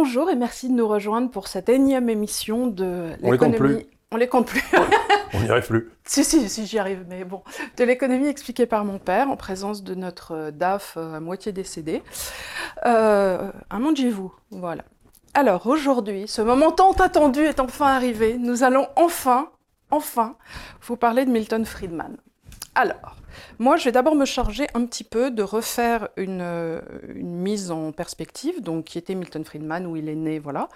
Bonjour et merci de nous rejoindre pour cette énième émission de plus. On les compte plus. On n'y arrive plus. si, si, si, j'y arrive, mais bon. De l'économie expliquée par mon père en présence de notre euh, DAF euh, à moitié décédé. Euh, un mangez-vous, voilà. Alors aujourd'hui, ce moment tant attendu est enfin arrivé. Nous allons enfin, enfin, vous parler de Milton Friedman. Alors, moi, je vais d'abord me charger un petit peu de refaire une, euh, une, mise en perspective, donc qui était Milton Friedman, où il est né, voilà.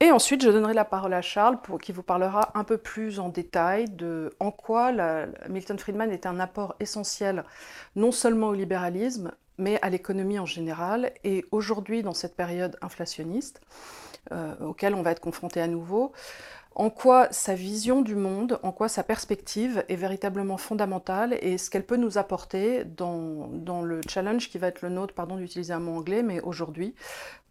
Et ensuite, je donnerai la parole à Charles, pour, qui vous parlera un peu plus en détail de en quoi Milton Friedman est un apport essentiel, non seulement au libéralisme, mais à l'économie en général, et aujourd'hui, dans cette période inflationniste, euh, auquel on va être confronté à nouveau, en quoi sa vision du monde, en quoi sa perspective est véritablement fondamentale et ce qu'elle peut nous apporter dans, dans, le challenge qui va être le nôtre, pardon d'utiliser un mot anglais, mais aujourd'hui,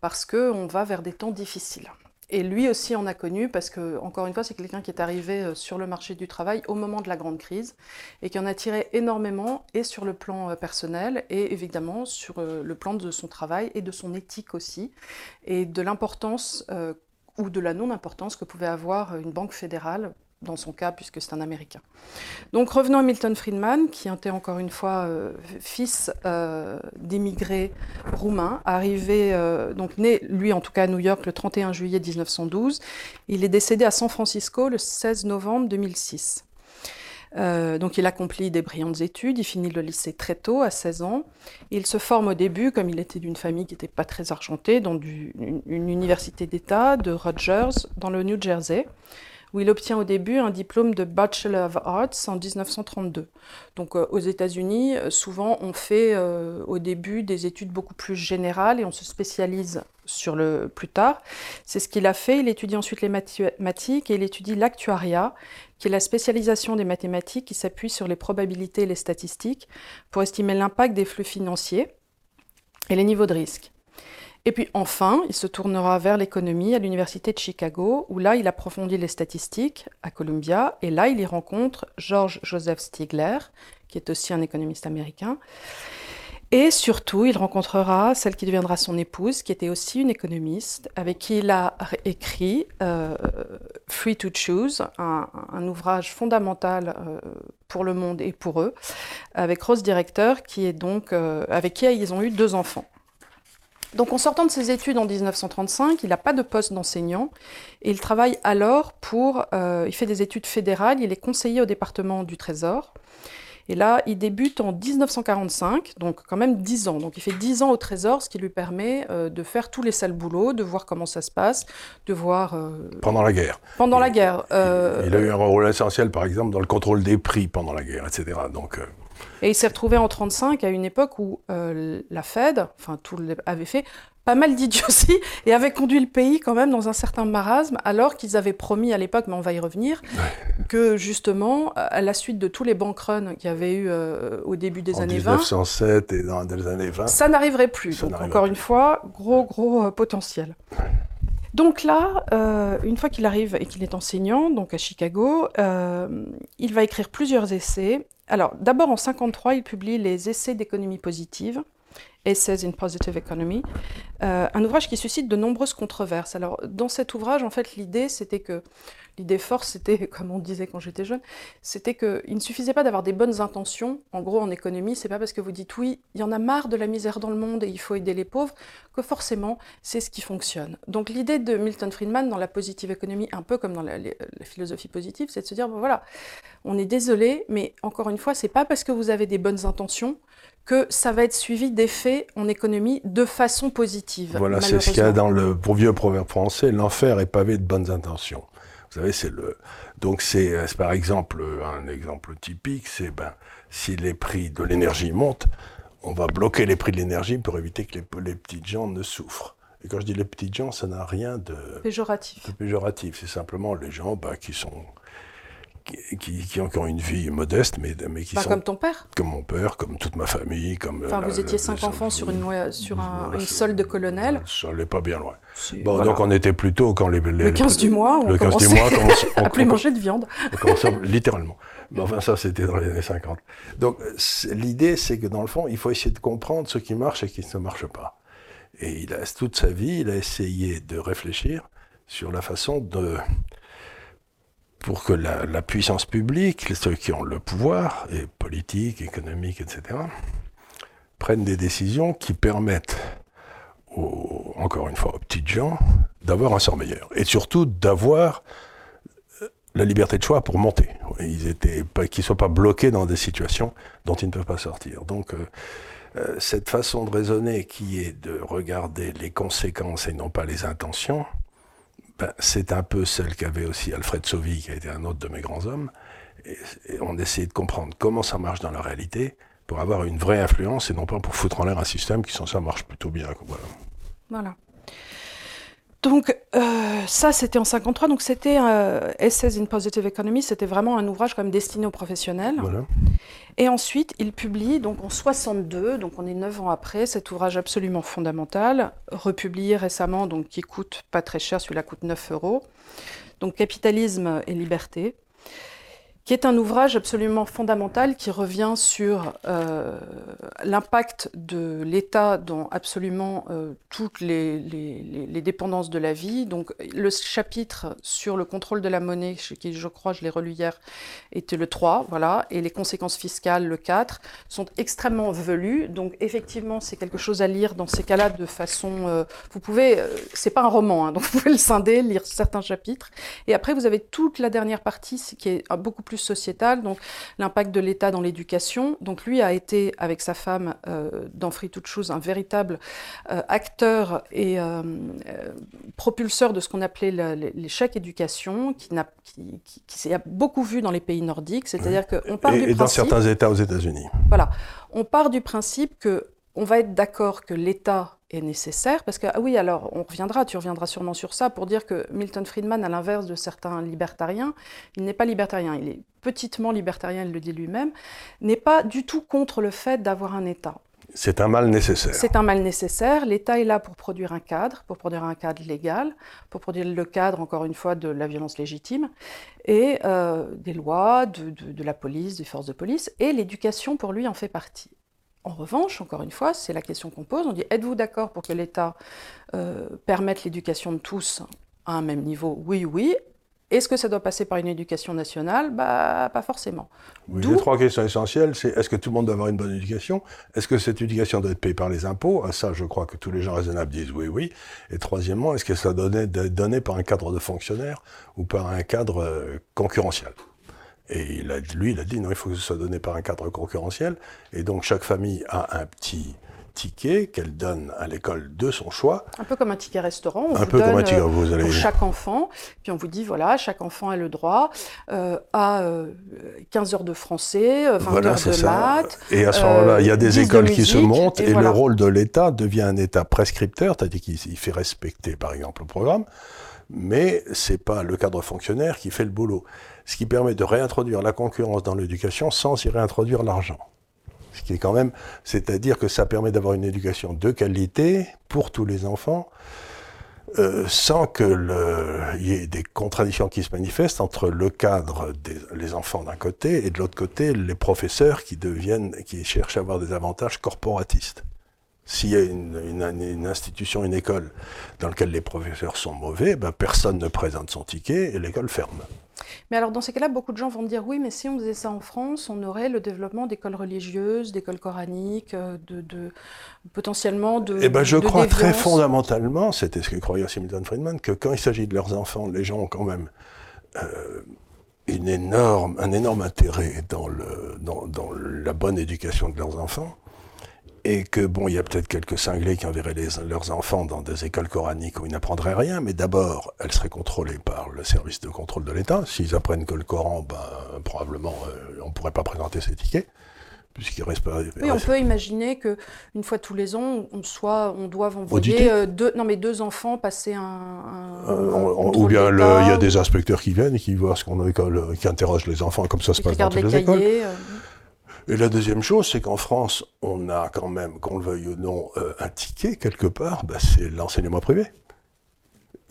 parce qu'on va vers des temps difficiles. Et lui aussi en a connu parce que, encore une fois, c'est quelqu'un qui est arrivé euh, sur le marché du travail au moment de la grande crise et qui en a tiré énormément et sur le plan euh, personnel et évidemment sur euh, le plan de son travail et de son éthique aussi et de l'importance ou de la non-importance que pouvait avoir une banque fédérale dans son cas, puisque c'est un Américain. Donc revenons à Milton Friedman, qui était encore une fois euh, fils euh, d'émigrés roumains, arrivé, euh, donc né, lui en tout cas à New York le 31 juillet 1912. Il est décédé à San Francisco le 16 novembre 2006. Euh, donc il accomplit des brillantes études, il finit le lycée très tôt, à 16 ans. Il se forme au début, comme il était d'une famille qui n'était pas très argentée, dans une, une, université d'État de Rogers, dans le New Jersey, où il obtient au début un diplôme de Bachelor of Arts en 1932. Donc euh, aux États-Unis, euh, souvent on fait euh, au début des études beaucoup plus générales et on se spécialise sur le plus tard. C'est ce qu'il a fait. Il étudie ensuite les mathématiques et il étudie l'actuariat, qui est la spécialisation des mathématiques qui s'appuie sur les probabilités et les statistiques pour estimer l'impact des flux financiers et les niveaux de risque. Et puis enfin, il se tournera vers l'économie à l'Université de Chicago, où là, il approfondit les statistiques à Columbia, et là, il y rencontre George Joseph Stigler, qui est aussi un économiste américain. Et surtout, il rencontrera celle qui deviendra son épouse, qui était aussi une économiste, avec qui il a écrit euh, Free to Choose, un, ouvrage fondamental euh, pour le monde et pour eux, avec Rose Directeur, qui est donc, euh, avec qui ils ont eu deux enfants. Donc en sortant de ses études en 1935, il n'a pas de poste d'enseignant et il travaille alors pour, euh, il fait des études fédérales, il est conseiller au département du Trésor. Et là, il débute en 1945, donc quand même 10 ans. Donc il fait 10 ans au Trésor, ce qui lui permet euh, de faire tous les sales boulots, de voir comment ça se passe, de voir... Euh... Pendant la guerre. Pendant la guerre. Euh... Il a eu un rôle essentiel, par exemple, dans le contrôle des prix pendant la guerre, etc. Donc... Et il s'est retrouvé en 35 à une époque où euh, la Fed, enfin tout avait fait pas mal d'idioties et avait conduit le pays quand même dans un certain marasme, alors qu'ils avaient promis à l'époque, mais on va y revenir, ouais. que justement, à la suite de tous les bank runs qu'il y avait eu euh, au début des en années 1907 20, et dans les années 20, ça n'arriverait plus. Ça Donc encore plus. une fois, gros gros euh, potentiel. Ouais. Donc là, euh, une fois qu'il arrive et qu'il est enseignant, donc à Chicago, euh, il va écrire plusieurs essais. Alors, d'abord en 53, il publie les Essais d'économie positive, Essays in Positive Economy, euh, un ouvrage qui suscite de nombreuses controverses. Alors, dans cet ouvrage, en fait, l'idée, c'était que l'idée forte, c'était, comme on disait quand j'étais jeune, c'était qu'il ne suffisait pas d'avoir des bonnes intentions. En gros, en économie, c'est pas parce que vous dites oui, il y en a marre de la misère dans le monde et il faut aider les pauvres, que forcément, c'est ce qui fonctionne. Donc, l'idée de Milton Friedman dans la positive économie, un peu comme dans la, la philosophie positive, c'est de se dire, bon, voilà, on est désolé, mais encore une fois, c'est pas parce que vous avez des bonnes intentions que ça va être suivi d'effets en économie de façon positive. Voilà, c'est ce qu'il y a dans le vieux proverbe français, l'enfer est pavé de bonnes intentions. Vous savez, c'est le. Donc, c'est par exemple, un exemple typique, c'est ben, si les prix de l'énergie montent, on va bloquer les prix de l'énergie pour éviter que les, les petites gens ne souffrent. Et quand je dis les petites gens, ça n'a rien de péjoratif. De péjoratif. C'est simplement les gens ben, qui sont qui, qui, qui, ont une vie modeste, mais, mais qui sont... Comme ton père Comme mon père, comme toute ma famille, comme... Enfin, la, vous étiez cinq enfants sur une, sur un, une solde de colonel. Ça n'allait pas bien loin. Bon, voilà. donc on était plutôt quand les... les le 15 les, du mois, on le 15 du mois, on, on, à plus manger de viande. On commençait, littéralement. Mais enfin, ça, c'était dans les années 50. Donc, l'idée, c'est que dans le fond, il faut essayer de comprendre ce qui marche et ce qui ne marche pas. Et il a, toute sa vie, il a essayé de réfléchir sur la façon de pour que la, puissance publique, ceux qui ont le pouvoir, et politique, économique, etc., prennent des décisions qui permettent, encore une fois, aux petites gens, d'avoir un sort meilleur. Et surtout d'avoir euh, la liberté de choix pour monter. Ils qu'ils ne soient pas bloqués dans des situations dont ils ne peuvent pas sortir. Donc, euh, euh, cette façon de raisonner qui est de regarder les conséquences et non pas les intentions, ben, c'est un peu celle qu'avait aussi Alfred Sauvy, qui a été un autre de mes grands hommes. Et, on essayait de comprendre comment ça marche dans la réalité pour avoir une vraie influence et non pas pour foutre en l'air un système qui, sans ça, marche plutôt bien. Voilà. voilà. Donc euh, ça, c'était en 53. Donc c'était euh, Essays in Positive Economy. C'était vraiment un ouvrage comme destiné aux professionnels. Voilà. Et ensuite, il publie donc en 62, donc on est neuf ans après, cet ouvrage absolument fondamental, republié récemment, donc qui coûte pas très cher. Celui-là coûte 9 euros. Donc Capitalisme et liberté qui est un ouvrage absolument fondamental qui revient sur euh, l'impact de l'État dans absolument euh, toutes les, dépendances de la vie. Donc le chapitre sur le contrôle de la monnaie, qui je crois, je l'ai relu hier, était le 3, voilà, et les conséquences fiscales, le 4, sont extrêmement velus. Donc effectivement, c'est quelque chose à lire dans ces cas-là de façon... Euh, vous pouvez... c'est pas un roman, hein, donc vous pouvez le scinder, lire certains chapitres. Et après, vous avez toute la dernière partie qui est beaucoup plus sociétal, donc l'impact de l'État dans l'éducation. Donc lui a été, avec sa femme, euh, dans Free to Choose, un véritable euh, acteur et euh, propulseur de ce qu'on appelait l'échec éducation, qui, n'a, qui, s'est beaucoup vu dans les pays nordiques. C'est-à-dire qu'on part et, du et dans certains États aux États-Unis. Voilà. On part du principe que on va être d'accord que l'État est nécessaire, parce que, ah oui, alors on reviendra, tu reviendras sûrement sur ça, pour dire que Milton Friedman, à l'inverse de certains libertariens, il n'est pas libertarien, il est petitement libertarien, il le dit lui-même, n'est pas du tout contre le fait d'avoir un État. C'est un mal nécessaire. C'est un mal nécessaire. L'État est là pour produire un cadre, pour produire un cadre légal, pour produire le cadre, encore une fois, de la violence légitime, et euh, des lois, de, de la police, des forces de police, et l'éducation, pour lui, en fait partie. En revanche, encore une fois, c'est la question qu'on pose. On dit êtes-vous d'accord pour que l'État euh, permette l'éducation de tous à un même niveau? Oui, oui. Est-ce que ça doit passer par une éducation nationale? Bah, Pas forcément. Oui, les trois questions essentielles, c'est est-ce que tout le monde doit avoir une bonne éducation? Est-ce que cette éducation doit être payée par les impôts? Ça, je crois que tous les gens raisonnables disent oui, oui. Et troisièmement, est-ce que ça doit être donné par un cadre de fonctionnaire ou par un cadre euh, concurrentiel? Et il a, lui, il a dit non, il faut que ce soit donné par un cadre concurrentiel. Et donc chaque famille a un petit ticket qu'elle donne à l'école de son choix. Un peu comme un ticket restaurant. On un peu comme un ticket, vous allez... pour chaque enfant. Puis on vous dit, voilà, chaque enfant a le droit euh, à 15 euh, heures de français, 20 voilà, heures de maths. Et à ce moment-là, il y a des écoles qui se montent et, le rôle de l'État devient un État prescripteur, c'est-à-dire qu'il fait respecter, par exemple, le programme mais c'est pas le cadre fonctionnaire qui fait le boulot. Ce qui permet de réintroduire la concurrence dans l'éducation sans y réintroduire l'argent. Ce qui est quand même, c'est-à-dire que ça permet d'avoir une éducation de qualité pour tous les enfants, euh, sans qu'il y ait des contradictions qui se manifestent entre le cadre des enfants d'un côté et de l'autre côté les professeurs qui deviennent, qui cherchent à avoir des avantages corporatistes. S'il y a une, institution, une école dans laquelle les professeurs sont mauvais, ben personne ne présente son ticket et l'école ferme. Mais alors dans ces cas-là, beaucoup de gens vont dire oui, mais si on faisait ça en France, on aurait le développement d'écoles religieuses, d'écoles coraniques, euh, de, potentiellement de. Eh ben je crois très fondamentalement, c'était ce que croyait aussi Milton Friedman, que quand il s'agit de leurs enfants, les gens ont quand même euh, une énorme, un énorme intérêt dans, le, dans, dans la bonne éducation de leurs enfants et que bon, il y a peut-être quelques cinglés qui enverraient leurs enfants dans des écoles coraniques où ils n'apprendraient rien, mais d'abord, elles seraient contrôlées par le service de contrôle de l'État. S'ils apprennent que le Coran, ben, probablement, euh, on ne pourrait pas présenter ces tickets. Puisqu'il reste pas. Oui, on peut imaginer que une fois tous les ans, on soit, on doit envoyer euh, deux, non mais deux enfants passer un. Euh, ou bien il y a des inspecteurs qui viennent et qui voient ce qu'on qui interrogent les enfants, comme ça se passe dans toutes les, écoles. Et la deuxième chose, c'est qu'en France, on a quand même, qu'on le veuille ou non, euh, un ticket quelque part, bah, c'est l'enseignement privé.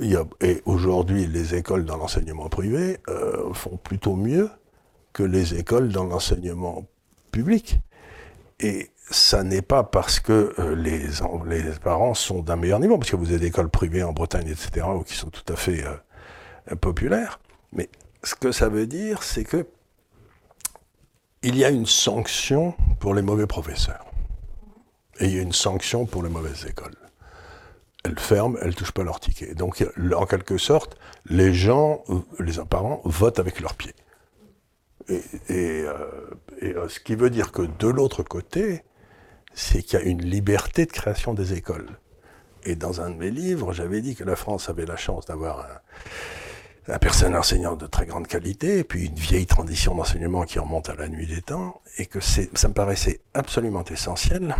et aujourd'hui, les écoles dans l'enseignement privé euh, font plutôt mieux que les écoles dans l'enseignement public. Et ça n'est pas parce que euh, les, parents sont d'un meilleur niveau, parce que vous avez des écoles privées en Bretagne, etc., qui sont tout à fait populaires. Mais ce que ça veut dire, c'est que il y a une sanction pour les mauvais professeurs. Et il y a une sanction pour les mauvaises écoles. Elles ferment, elles ne touchent pas leur ticket. Donc, en quelque sorte, les gens, les parents, votent avec leurs pieds. Et, euh, euh, ce qui veut dire que de l'autre côté, c'est qu'il y a une liberté de création des écoles. Et dans un de mes livres, j'avais dit que la France avait la chance d'avoir un, un personnel enseignant de très grande qualité, et puis une vieille tradition d'enseignement qui remonte à la nuit des temps, et que ça me paraissait absolument essentiel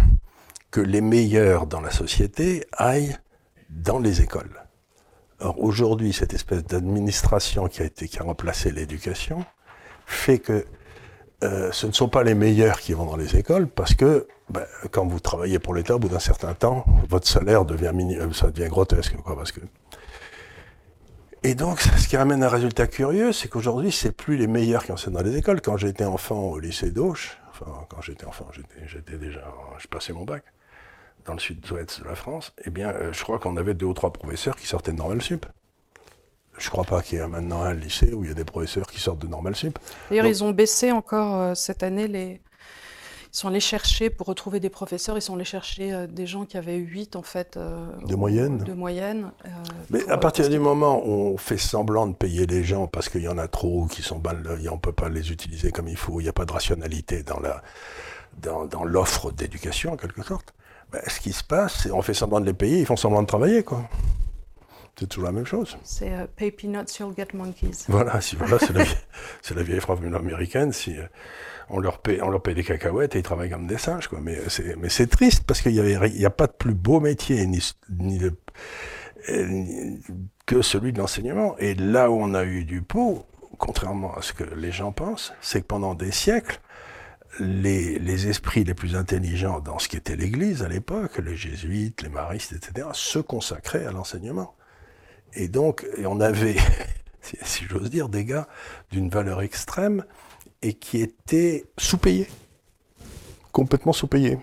que les meilleurs dans la société aillent dans les écoles. Or aujourd'hui, cette espèce d'administration qui a été qui a remplacé l'éducation fait que euh, ce ne sont pas les meilleurs qui vont dans les écoles parce que ben, quand vous travaillez pour l'État, au bout d'un certain temps, votre salaire devient euh, ça devient grotesque, quoi, parce que. Et donc, ce qui ramène un résultat curieux, c'est qu'aujourd'hui, c'est plus les meilleurs qui enseignent dans les écoles. Quand j'étais enfant au lycée d'Auch, enfin, quand j'étais enfant, j'étais déjà, je passais mon bac dans le sud-ouest de la France. Eh bien, euh, je crois qu'on avait deux ou trois professeurs qui sortaient de Normal Sup. Je ne crois pas qu'il y ait maintenant un lycée où il y a des professeurs qui sortent de Normal Sup. D'ailleurs, ils ont baissé encore euh, cette année les. Ils sont allés chercher, pour retrouver des professeurs, ils sont allés chercher euh, des gens qui avaient 8 en fait. Euh, de moyenne De moyenne. Mais à partir du moment où on fait semblant de payer les gens parce qu'il y en a trop, qui sont mal, on ne peut pas les utiliser comme il faut, il n'y a pas de rationalité dans la dans, dans l'offre d'éducation en quelque sorte, ben, ce qui se passe, c'est on fait semblant de les payer, ils font semblant de travailler quoi. C'est toujours la même chose. C'est euh, pay peanuts, you'll get monkeys. Voilà, si, voilà c'est la, la, vieille phrase américaine. Si euh, on, leur paye, on leur paye des cacahuètes et ils travaillent comme des singes. Quoi. Mais c'est, mais c'est triste parce qu'il n'y a, a pas de plus beau métier ni, ni, de, euh, que celui de l'enseignement. Et là où on a eu du pot, contrairement à ce que les gens pensent, c'est que pendant des siècles, les, les, esprits les plus intelligents dans ce qui était l'Église à l'époque, les jésuites, les maristes, etc., se consacraient à l'enseignement. Et donc, on avait, si j'ose dire, des gars d'une valeur extrême et qui étaient sous-payés, complètement sous-payés.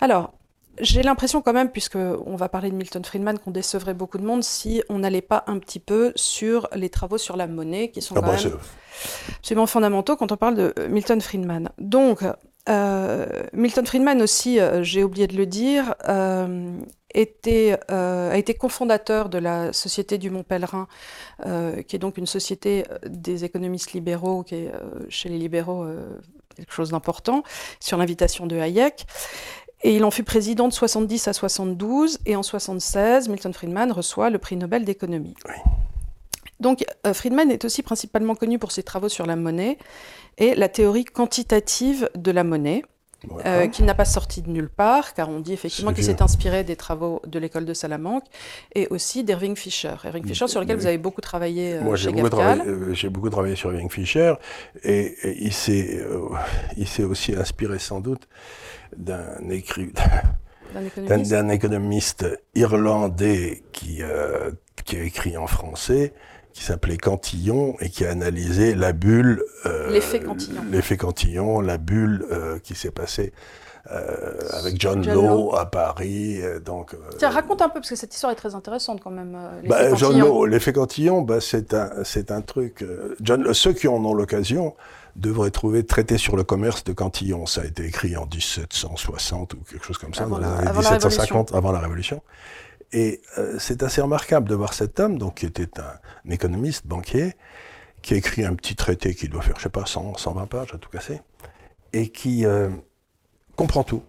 Alors, j'ai l'impression quand même, puisqu'on va parler de Milton Friedman, qu'on décevrait beaucoup de monde si on n'allait pas un petit peu sur les travaux sur la monnaie, qui sont ah quand bah, même absolument fondamentaux quand on parle de Milton Friedman. Donc, euh, Milton Friedman aussi, euh, j'ai oublié de le dire, euh, était, a été cofondateur de la Société du Mont Pèlerin, qui est donc une société des économistes libéraux, qui est chez les libéraux quelque chose d'important, sur l'invitation de Hayek. Et il en fut président de 70 à 72, et en 76, Milton Friedman reçoit le prix Nobel d'économie. Donc Friedman est aussi principalement connu pour ses travaux sur la monnaie et la théorie quantitative de la monnaie. Euh, qui n'a pas sorti de nulle part, car on dit effectivement qu'il s'est inspiré des travaux de l'école de Salamanque et aussi d'Irving Fisher. Irving Fisher, sur lequel vous avez beaucoup travaillé euh, Moi, j'ai beaucoup, euh, beaucoup, travaillé sur Irving Fisher, et, il s'est aussi inspiré sans doute d'un économiste. irlandais qui, qui a écrit en français qui s'appelait Cantillon et qui a analysé la bulle. Euh, l'effet Cantillon. L'effet Cantillon, la bulle euh, qui s'est passée euh, avec John, Law, à Paris. donc, Tiens, raconte un peu, parce que cette histoire est très intéressante quand même. Bah, John Law, l'effet Cantillon, bah, c'est un, c'est un truc. John, ceux qui en ont l'occasion devraient trouver traité sur le commerce de Cantillon. Ça a été écrit en 1760 ou quelque chose comme ça, dans les années 1750, avant la Révolution. Et euh, c'est assez remarquable de voir cet homme, donc qui était un, économiste, banquier, qui a écrit un petit traité qui doit faire, je sais pas, 100, 120 pages à tout casser, et qui euh, comprend tout.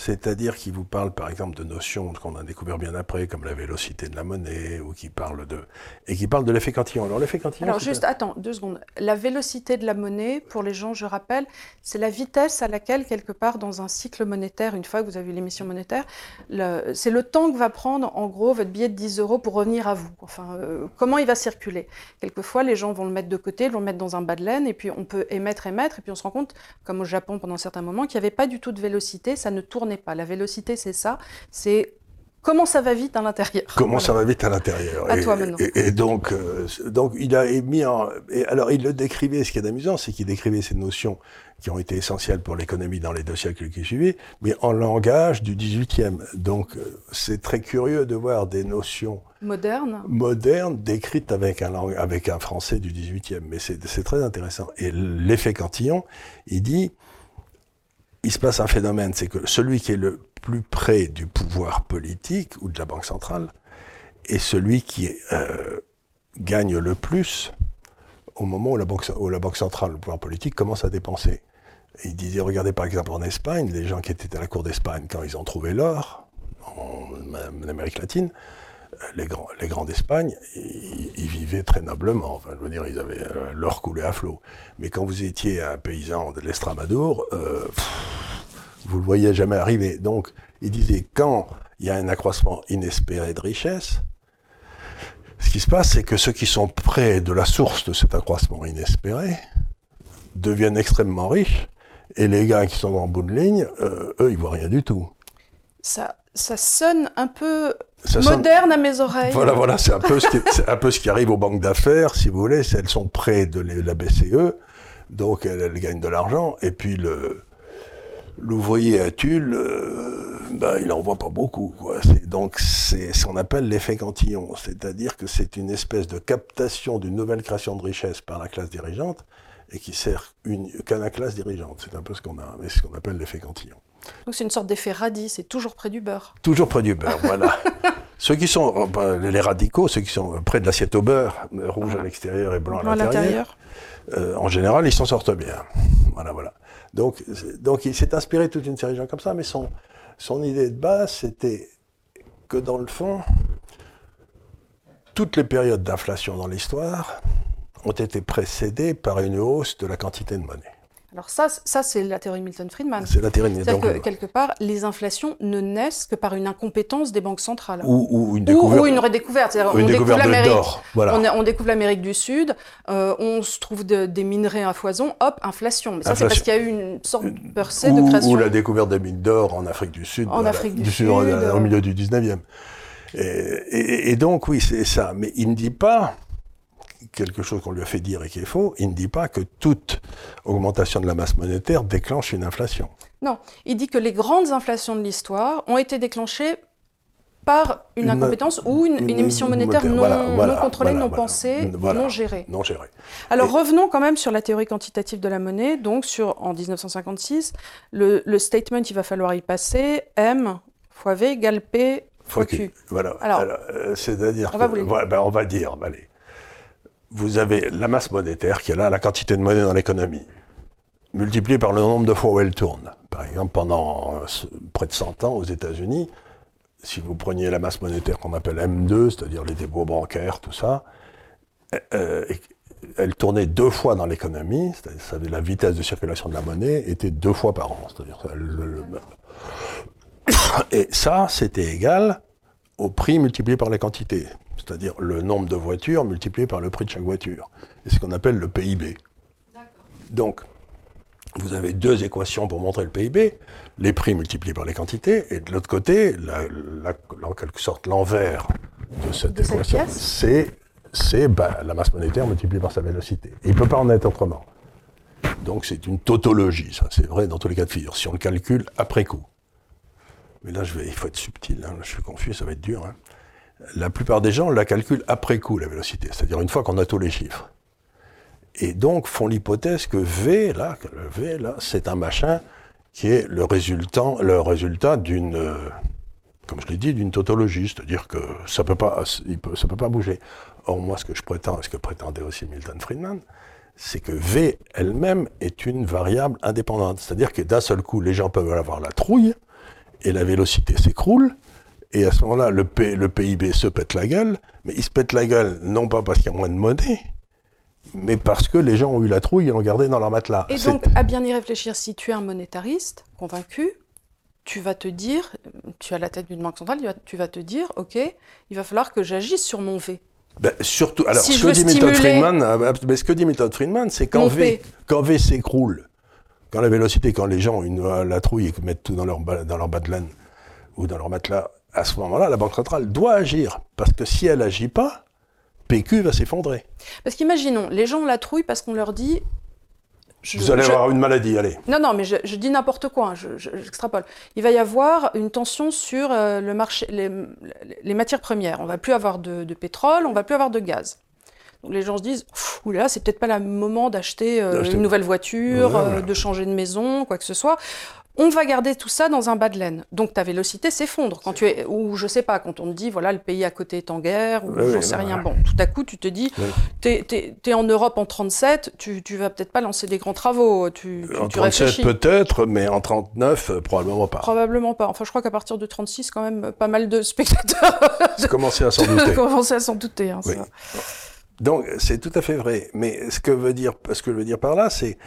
C'est-à-dire qu'il vous parle par exemple de notions qu'on a découvert bien après, comme la vélocité de la monnaie, ou qui parle de et qui parle de l'effet cantillon. Alors l'effet cantillon. Alors juste, attends deux secondes. La vélocité de la monnaie, pour les gens, je rappelle, c'est la vitesse à laquelle quelque part dans un cycle monétaire, une fois que vous avez l'émission monétaire, c'est le temps que va prendre en gros votre billet de 10 euros pour revenir à vous. Enfin, euh, comment il va circuler. Quelquefois, les gens vont le mettre de côté, vont le mettre dans un bas de laine, et puis on peut émettre, émettre, et puis on se rend compte, comme au Japon pendant certains moments, qu'il n'y avait pas du tout de vélocité, ça ne tourne pas. La vélocité, c'est ça, c'est Comment ça va vite à l'intérieur Comment ça va vite à l'intérieur À et, toi maintenant. Et, donc, euh, donc, il a mis en. Et alors, il le décrivait. Ce qui est amusant, c'est qu'il décrivait ces notions qui ont été essentielles pour l'économie dans les deux siècles qui suivaient, mais en langage du 18e. Donc, euh, c'est très curieux de voir des notions Moderne modernes décrites avec un, lang- avec un français du 18e. Mais c'est c'est très intéressant. Et l'effet Cantillon, il dit il se passe un phénomène, c'est que celui qui est le plus près du pouvoir politique ou de la Banque centrale est celui qui euh, gagne le plus au moment où la, banque, centrale, le pouvoir politique, commence à dépenser. Il disait, regardez par exemple en Espagne, les gens qui étaient à la cour d'Espagne quand ils ont trouvé l'or, en Amérique latine, les grands, d'Espagne, ils, vivaient très noblement. Enfin, je veux dire, ils avaient euh, l'or coulé à flot. Mais quand vous étiez un paysan de l'Estramadour, euh, vous le voyez jamais arriver. Donc, il disait, quand il y a un accroissement inespéré de richesse, ce qui se passe, c'est que ceux qui sont près de la source de cet accroissement inespéré deviennent extrêmement riches, et les gars qui sont en bout de ligne, euh, eux, ils voient rien du tout. Ça, ça sonne un peu ça moderne sonne... à mes oreilles. Voilà, voilà, c'est un, peu ce qui, un peu ce qui arrive aux banques d'affaires, si vous voulez. Elles sont près de la BCE, donc elles, elles gagnent de l'argent, et puis le l'ouvrier à Tulle, euh, ben, il n'en voit pas beaucoup. Quoi. Donc c'est ce qu'on appelle l'effet Cantillon, c'est-à-dire que c'est une espèce de captation d'une nouvelle création de richesse par la classe dirigeante et qui sert qu'à la classe dirigeante. C'est un peu ce qu'on a, ce qu'on appelle l'effet Cantillon. Donc c'est une sorte d'effet radis, c'est toujours près du beurre. Toujours près du beurre, voilà. ceux qui sont les radicaux, ceux qui sont près de l'assiette au beurre, rouge à l'extérieur et blanc, blanc à l'intérieur, euh, en général, ils s'en sortent bien. Voilà, voilà. Donc, donc il s'est inspiré de toute une série de gens comme ça, mais son, son idée de base, c'était que dans le fond, toutes les périodes d'inflation dans l'histoire ont été précédées par une hausse de la quantité de monnaie. Alors ça, ça c'est la théorie Milton-Friedman. C'est la théorie C'est-à-dire que quelque part, les inflations ne naissent que par une incompétence des banques centrales. Ou, ou une découverte. Ou, ou une redécouverte. Une on découverte découvre de l'Amérique. Voilà. On, on, découvre l'Amérique du Sud, euh, on se trouve de, des minerais à foison, hop, inflation. Mais ça, c'est parce qu'il y a eu une sorte de percée de création. Ou la découverte des mines d'or en Afrique du Sud. En Afrique du, du Sud. Au milieu du 19e. Et, et, et donc, oui, c'est ça. Mais il ne dit pas quelque chose qu'on lui a fait dire et qui est faux, il ne dit pas que toute augmentation de la masse monétaire déclenche une inflation. Non, il dit que les grandes inflations de l'histoire ont été déclenchées par une, une incompétence ou une, une, émission monétaire non, voilà, voilà, non contrôlée, voilà, non pensée, non gérée. Non gérée. Alors et... revenons quand même sur la théorie quantitative de la monnaie. Donc sur, en 1956, le, le statement, il va falloir y passer, M fois V égale P fois Q. Voilà. Alors, Alors euh, c'est-à-dire on, que, va voilà, ben, on va dire, allez, vous avez la masse monétaire qui est là, la quantité de monnaie dans l'économie, multipliée par le nombre de fois où elle tourne. Par exemple, pendant euh, près de 100 ans aux États-Unis, si vous preniez la masse monétaire qu'on appelle M2, c'est-à-dire les dépôts bancaires, tout ça, euh, elle tournait deux fois dans l'économie, c'est-à-dire la vitesse de circulation de la monnaie était deux fois par an. Et ça, c'était égal au prix multiplié par la quantité c'est-à-dire le nombre de voitures multiplié par le prix de chaque voiture. C'est ce qu'on appelle le PIB. Donc, vous avez deux équations pour montrer le PIB, les prix multipliés par les quantités, et de l'autre côté, la, la, en quelque sorte, l'envers de cette de équation, c'est ben, la masse monétaire multipliée par sa vélocité. Et il ne peut pas en être autrement. Donc c'est une tautologie, ça, c'est vrai dans tous les cas de figure, si on le calcule après coup. Mais là, je vais, il faut être subtil, hein, je suis confus, ça va être dur. Hein la plupart des gens la calculent après coup, la vélocité, c'est-à-dire une fois qu'on a tous les chiffres. Et donc font l'hypothèse que V, là, V, là, c'est un machin qui est le résultat, le résultat d'une, euh, comme je l'ai dit, d'une tautologie, c'est-à-dire que ça peut pas, peut, peut pas bouger. Or, moi, ce que je prétends, ce que prétendait aussi Milton Friedman, c'est que V elle-même est une variable indépendante. C'est-à-dire que d'un seul coup, les gens peuvent avoir la trouille et la vélocité s'écroule, et à ce moment-là, le, P, le, PIB se pète la gueule, mais il se pète la gueule non pas parce qu'il y a moins de monnaie, mais parce que les gens ont eu la trouille et l'ont gardé dans leur matelas. Et donc, à bien y réfléchir, si tu es un monétariste convaincu, tu vas te dire, tu as la tête d'une banque centrale, tu vas te dire, OK, il va falloir que j'agisse sur mon V. Ben, surtout, alors, Si ce, que stimuler Friedman, mais ce que dit Milton Friedman, c'est quand V, P. quand V s'écroule, quand la vélocité, quand les gens ont une, la trouille et mettent tout dans leur, dans leur bas de laine ou dans leur matelas, à ce moment-là, la Banque centrale doit agir. Parce que si elle n'agit pas, PQ va s'effondrer. Parce qu'imaginons, les gens la trouillent parce qu'on leur dit. Vous allez avoir une maladie, allez. Non, non, mais je, dis n'importe quoi, hein, j'extrapole. Il va y avoir une tension sur euh, le marché, les, matières premières. On va plus avoir de, pétrole, on va plus avoir de gaz. Donc les gens se disent, oula, c'est peut-être pas le moment d'acheter euh, une nouvelle voiture, euh, de changer de maison, quoi que ce soit on va garder tout ça dans un bas de laine. Donc ta vélocité s'effondre quand tu es, ou je sais pas, quand on te dit voilà le pays à côté est en guerre, ou j'en sais rien. Bon, tout à coup tu te dis, tu es, en Europe en 37, tu, tu vas peut-être pas lancer des grands travaux. Tu, en 37 peut-être, mais en 39 euh, probablement pas. Probablement pas. Enfin je crois qu'à partir de 36 quand même pas mal de spectateurs. commencé à s'en douter. commencé à s'en douter. Hein, Donc c'est tout à fait vrai. Mais ce que veut dire, ce que je veux dire par là, c'est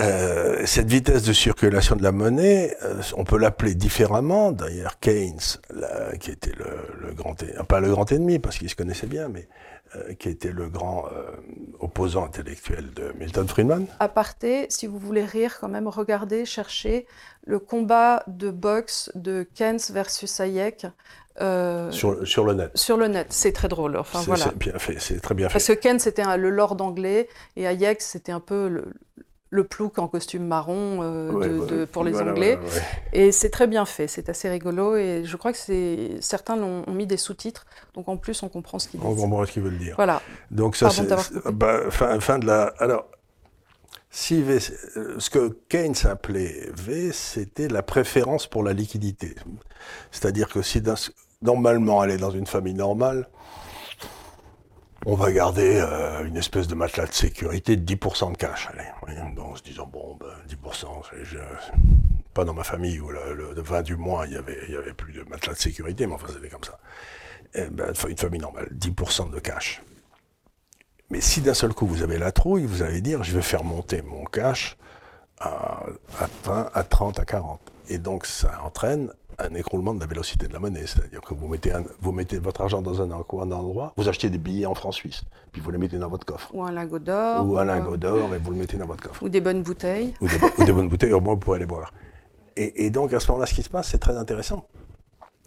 euh, cette vitesse de circulation de la monnaie, euh, on peut l'appeler différemment. D'ailleurs, Keynes, qui était le, grand, pas le grand ennemi parce qu'il se connaissait bien, mais euh, qui était le grand opposant intellectuel de Milton Friedman. Aparté, si vous voulez rire, quand même, regardez, cherchez le combat de boxe de Keynes versus Hayek. sur, sur, le net. Sur le net, c'est très drôle. Enfin, voilà. C'est bien fait, c'est très bien fait. Parce que Keynes c'était le lord anglais et Hayek c'était un peu le, le plouc en costume marron euh, pour les Anglais. et c'est très bien fait, c'est assez rigolo. Et je crois que certains ont mis des sous-titres, donc en plus on comprend ce qu'ils disent. On comprend ce qu'ils veulent dire. Voilà. Donc ça, c'est bah, fin, fin, de la. Alors, si v, ce que Keynes appelait V, c'était la préférence pour la liquidité. C'est-à-dire que si normalement elle est dans une famille normale, on va garder euh, une espèce de matelas de sécurité de 10% de cash. Allez, en se disant, bon, ben, 10%, je, pas dans ma famille où le, le 20 du mois, il y avait, il y avait plus de matelas de sécurité, mais enfin, c'était comme ça. Eh ben, une famille normale, 10% de cash. Mais si d'un seul coup vous avez la trouille, vous allez dire, je vais faire monter mon cash à, à 20, à 30, à 40. Et donc, ça entraîne un écroulement de la vélocité de la monnaie. C'est-à-dire que vous mettez, vous mettez votre argent dans un, endroit, vous achetez des billets en francs suisses, puis vous les mettez dans votre coffre. Ou un lingot d'or. Ou un lingot d'or, et vous le mettez dans votre coffre. Ou des bonnes bouteilles. Ou des, bonnes bouteilles, au moins vous pourrez les boire. Et, donc à ce moment-là, ce qui se passe, c'est très intéressant.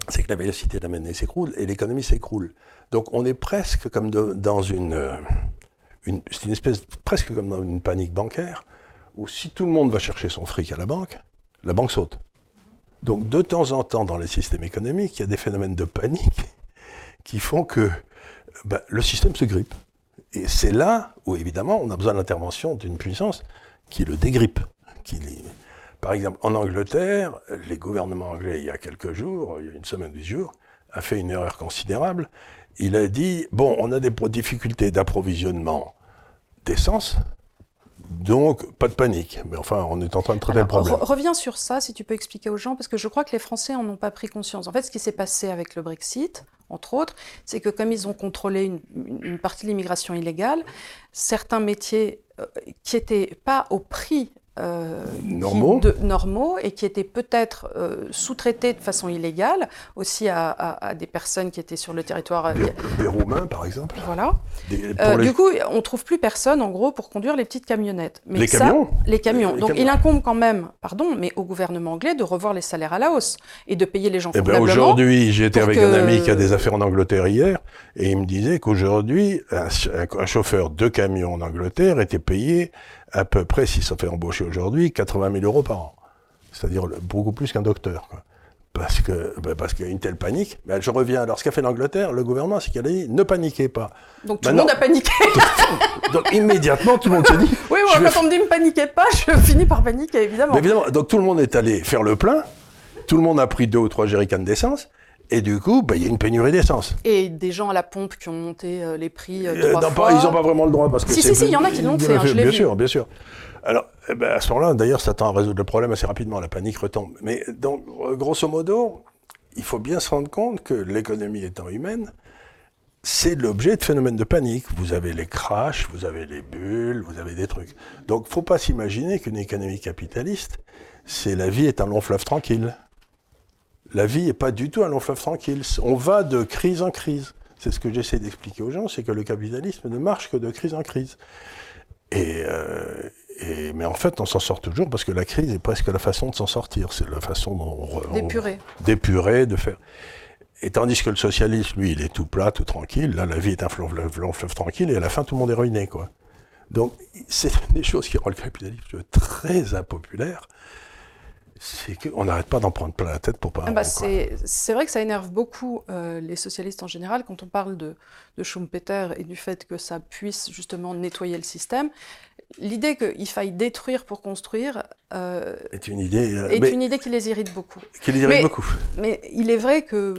C'est que la vélocité de la monnaie s'écroule et l'économie s'écroule. Donc on est presque comme dans une, une c'est une espèce presque comme dans une panique bancaire où si tout le monde va chercher son fric à la banque, la banque saute. Donc de temps en temps, dans les systèmes économiques, il y a des phénomènes de panique qui font que ben, le système se grippe. Et c'est là où, évidemment, on a besoin de l'intervention d'une puissance qui le dégrippe. Par exemple, en Angleterre, les gouvernements anglais, il y a quelques jours, il y a une semaine, dix jours, a fait une erreur considérable. Il a dit, bon, on a des difficultés d'approvisionnement d'essence, donc, pas de panique. Mais enfin, on est en train de traiter le problème. reviens sur ça, si tu peux expliquer aux gens, parce que je crois que les Français en ont pas pris conscience. En fait, ce qui s'est passé avec le Brexit, entre autres, c'est que comme ils ont contrôlé une, partie de l'immigration illégale, certains métiers euh, qui n'étaient pas au prix euh, normaux. de, normaux et qui étaient peut-être euh, sous-traités de façon illégale aussi à, des personnes qui étaient sur le territoire. Des, des Roumains, par exemple. Voilà. Euh, du coup, on trouve plus personne, en gros, pour conduire les petites camionnettes. Mais les camions Les camions. Donc, il incombe quand même, pardon, mais au gouvernement anglais de revoir les salaires à la hausse et de payer les gens eh ben Aujourd'hui, j'étais avec un ami qui a des affaires en Angleterre hier, et il me disait qu'aujourd'hui, un, un chauffeur de camion en Angleterre était payé à peu près, s'il se fait embaucher aujourd'hui, 80 000 euros par an. C'est-à-dire beaucoup plus qu'un docteur. Parce que ben, parce qu'il y a une telle panique. Mais je reviens. Alors, ce qu'a fait l'Angleterre, le gouvernement, c'est qu'il a dit ne paniquez pas. Donc tout le monde a paniqué. donc immédiatement, tout le monde se dit. Oui, quand on me dit ne paniquez pas, je finis par paniquer, évidemment. évidemment. Donc tout le monde est allé faire le plein. Tout le monde a pris deux ou trois jerrycans d'essence. Et du coup, bah, il y a une pénurie d'essence. Et des gens à la pompe qui ont monté euh, les prix euh, trois fois. Pas, ils n'ont pas vraiment le droit parce que si si si, il y en a qui l'ont fait. Hein, bien sûr, bien sûr. Alors, eh ben, à ce moment-là, d'ailleurs, ça tend à résoudre le problème assez rapidement. La panique retombe. Mais donc, euh, grosso modo, il faut bien se rendre compte que l'économie étant humaine, c'est l'objet de phénomènes de panique. Vous avez les crashs, vous avez les bulles, vous avez des trucs. Donc, faut pas s'imaginer qu'une économie capitaliste, c'est la vie est un long fleuve tranquille la vie n'est pas du tout un long fleuve tranquille. On va de crise en crise. C'est ce que j'essaie d'expliquer aux gens, c'est que le capitalisme ne marche que de crise en crise. Et, euh, Et, mais en fait, on s'en sort toujours parce que la crise est presque la façon de s'en sortir. C'est la façon dont on. D'épurer. D'épurer, de faire. Et tandis que le socialiste, lui, il est tout plat, tout tranquille. Là, la vie est un fleuve, fleuve tranquille et à la fin, tout le monde est ruiné, quoi. Donc, c'est des choses qui rendent le capitalisme très impopulaire c'est qu'on n'arrête pas d'en prendre plein la tête pour pas. Ah bah c'est vrai que ça énerve beaucoup euh, les socialistes en général quand on parle de, de Schumpeter et du fait que ça puisse justement nettoyer le système. L'idée qu'il faille détruire pour construire euh, est une idée euh, est une idée qui les irrite beaucoup. Qui les irrite beaucoup. Mais il est vrai que